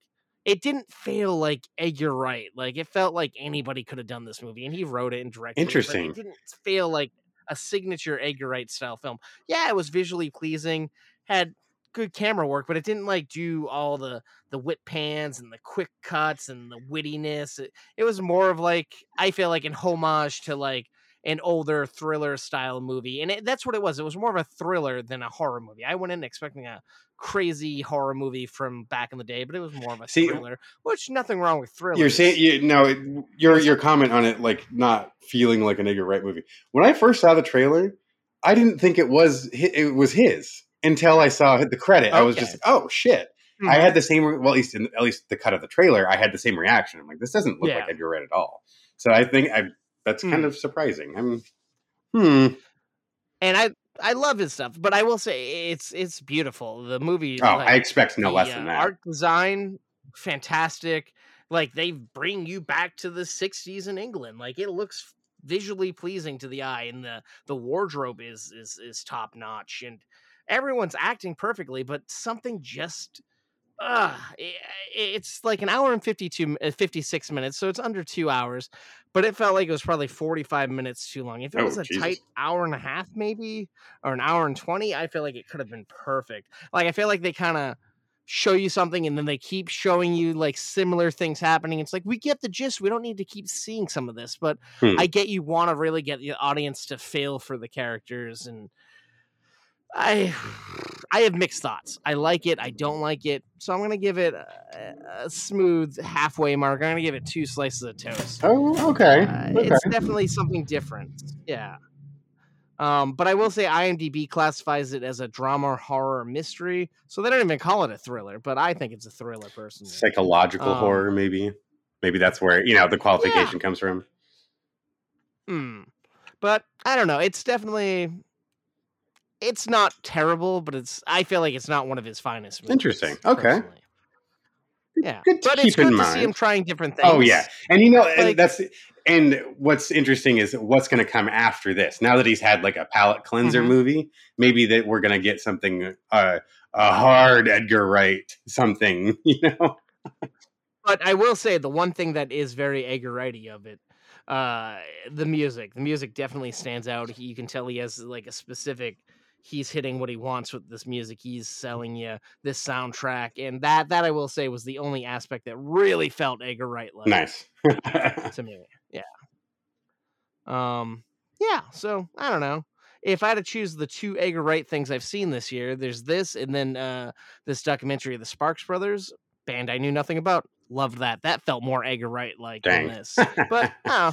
it didn't feel like Edgar Wright. Like it felt like anybody could have done this movie, and he wrote it and directed. it, Interesting. It didn't feel like a signature Edgar Wright style film. Yeah, it was visually pleasing, had good camera work, but it didn't like do all the the whip pans and the quick cuts and the wittiness. It, it was more of like I feel like an homage to like an older thriller style movie, and it, that's what it was. It was more of a thriller than a horror movie. I went in expecting a crazy horror movie from back in the day, but it was more of a See, thriller. Which nothing wrong with thrillers. You're saying you no your your comment on it like not feeling like an Edgar Wright movie. When I first saw the trailer, I didn't think it was it was his until I saw the credit. I was Okay. just oh shit. I Mhm. had the same well at least in, at least the cut of the trailer. I had the same reaction. I'm like this doesn't look Yeah. like Edgar Wright at all. So I think I that's kind Hmm. of surprising. I'm hmm. and I I love his stuff, but I will say it's it's beautiful. The movie, Oh, I expect no the, less uh, than that. Art design, fantastic. Like they bring you back to the '60s in England. Like it looks visually pleasing to the eye, and the the wardrobe is is is top notch, and everyone's acting perfectly. But something just. Uh, it's like an hour and 52 uh, 56 minutes so it's under two hours but it felt like it was probably 45 minutes too long if it Oh, was a Jesus. tight hour and a half maybe or an hour and 20 i feel like it could have been perfect like i feel like they kind of show you something and then they keep showing you like similar things happening it's like we get the gist we don't need to keep seeing some of this but Hmm. i get you want to really get the audience to feel for the characters and i i have mixed thoughts i like it i don't like it so i'm gonna give it a, a smooth halfway mark i'm gonna give it two slices of toast Oh, okay. uh, okay. it's definitely something different. Yeah. Um, but I will say IMDb classifies it as a drama, horror, mystery. So they don't even call it a thriller, but I think it's a thriller personally. Psychological Um, horror, maybe. Maybe that's where you know the qualification comes from. Hmm. But I don't know. It's definitely it's not terrible, but it's I feel like it's not one of his finest movies. Interesting. Okay. personally. Yeah. Good to but it's keep in good to see him trying different things. Oh yeah, and you know and Like- that's and what's interesting is what's going to come after this. Now that he's had like a palate cleanser Mhm. movie, maybe that we're going to get something uh, a hard Edgar Wright something. You know, But I will say the one thing that is very Edgar Wrighty of it, uh, the music. The music definitely stands out. He, you can tell he has like a specific. He's hitting what he wants with this music. He's selling you this soundtrack, and that that I will say was the only aspect that really felt Edgar Wright like nice. to me. Yeah. Um. Yeah. So I don't know. If I had to choose the two Edgar Wright things I've seen this year, there's this, and then uh, this documentary of the Sparks Brothers band I knew nothing about. Loved that. That felt more Edgar Wright like than this. But oh,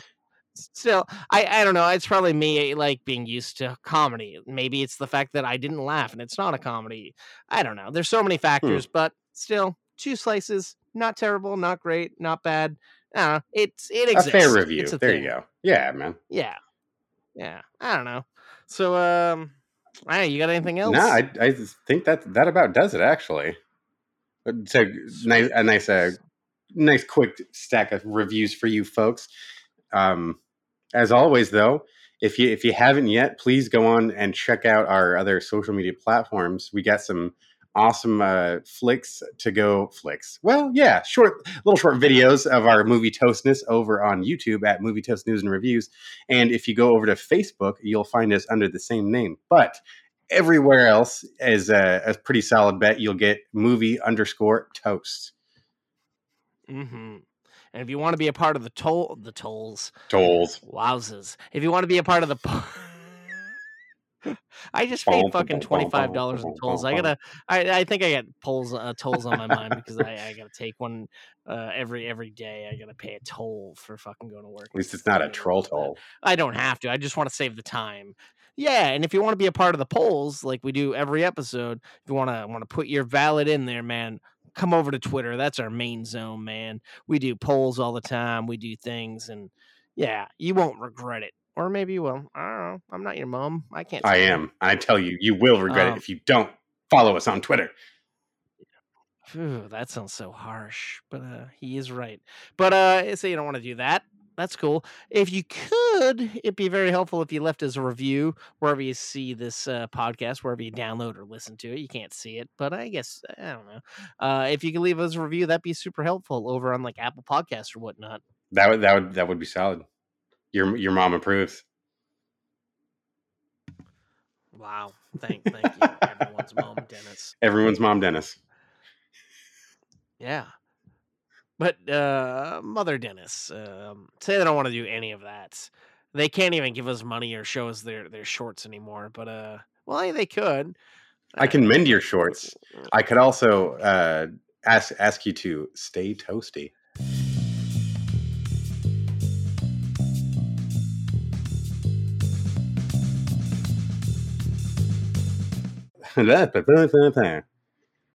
still, I I don't know. It's probably me like being used to comedy. Maybe it's the fact that I didn't laugh and it's not a comedy. I don't know. There's so many factors, but still, two slices, not terrible, not great, not bad. Uh, it's it exists. a fair review. A There thing. you go. Yeah, man. Yeah. Yeah. I don't know. So um hey, you got anything else? No, I I think that that about does it actually. It's a nice a nice uh, nice quick stack of reviews for you folks. Um, as always, though, if you if you haven't yet, please go on and check out our other social media platforms. We got some awesome uh, flicks to go flicks. Well, yeah, short little short videos of our movie toastness over on YouTube at Movie Toast News and Reviews. And if you go over to Facebook, you'll find us under the same name. But everywhere else is a, a pretty solid bet. You'll get movie underscore toast. Mm-hmm. And if you want to be a part of the toll the tolls, Tolls. wowzers. If you want to be a part of the I just paid fucking twenty five dollars in tolls. I gotta. I, I think I got tolls uh, tolls on my mind because I, I gotta take one uh, every every day. I gotta pay a toll for fucking going to work. At least it's not a troll toll. I don't have to. I just want to save the time. Yeah, and if you want to be a part of the polls, like we do every episode, if you want to want to put your valid in there, man, come over to Twitter. That's our main zone, man. We do polls all the time. We do things, and yeah, you won't regret it. Or maybe you will. I don't know. I'm not your mom. I can't. I tell you. am. I tell you, you will regret Um, it if you don't follow us on Twitter. Phew, that sounds so harsh, but uh, he is right. But uh, say you don't want to do that. That's cool. If you could, it'd be very helpful if you left us a review wherever you see this uh, podcast, wherever you download or listen to it. You can't see it, but I guess I don't know. Uh, if you could leave us a review, that'd be super helpful over on like Apple Podcasts or whatnot. That would that would that would be solid. Your your mom approves. Wow, thank thank you, everyone's mom, Dennis. Everyone's mom, Dennis. Yeah. But uh Mother Dennis, um, say they don't want to do any of that. They can't even give us money or show us their their shorts anymore. But uh, well, they could. I can mend your shorts. I could also uh, ask ask you to stay toasty.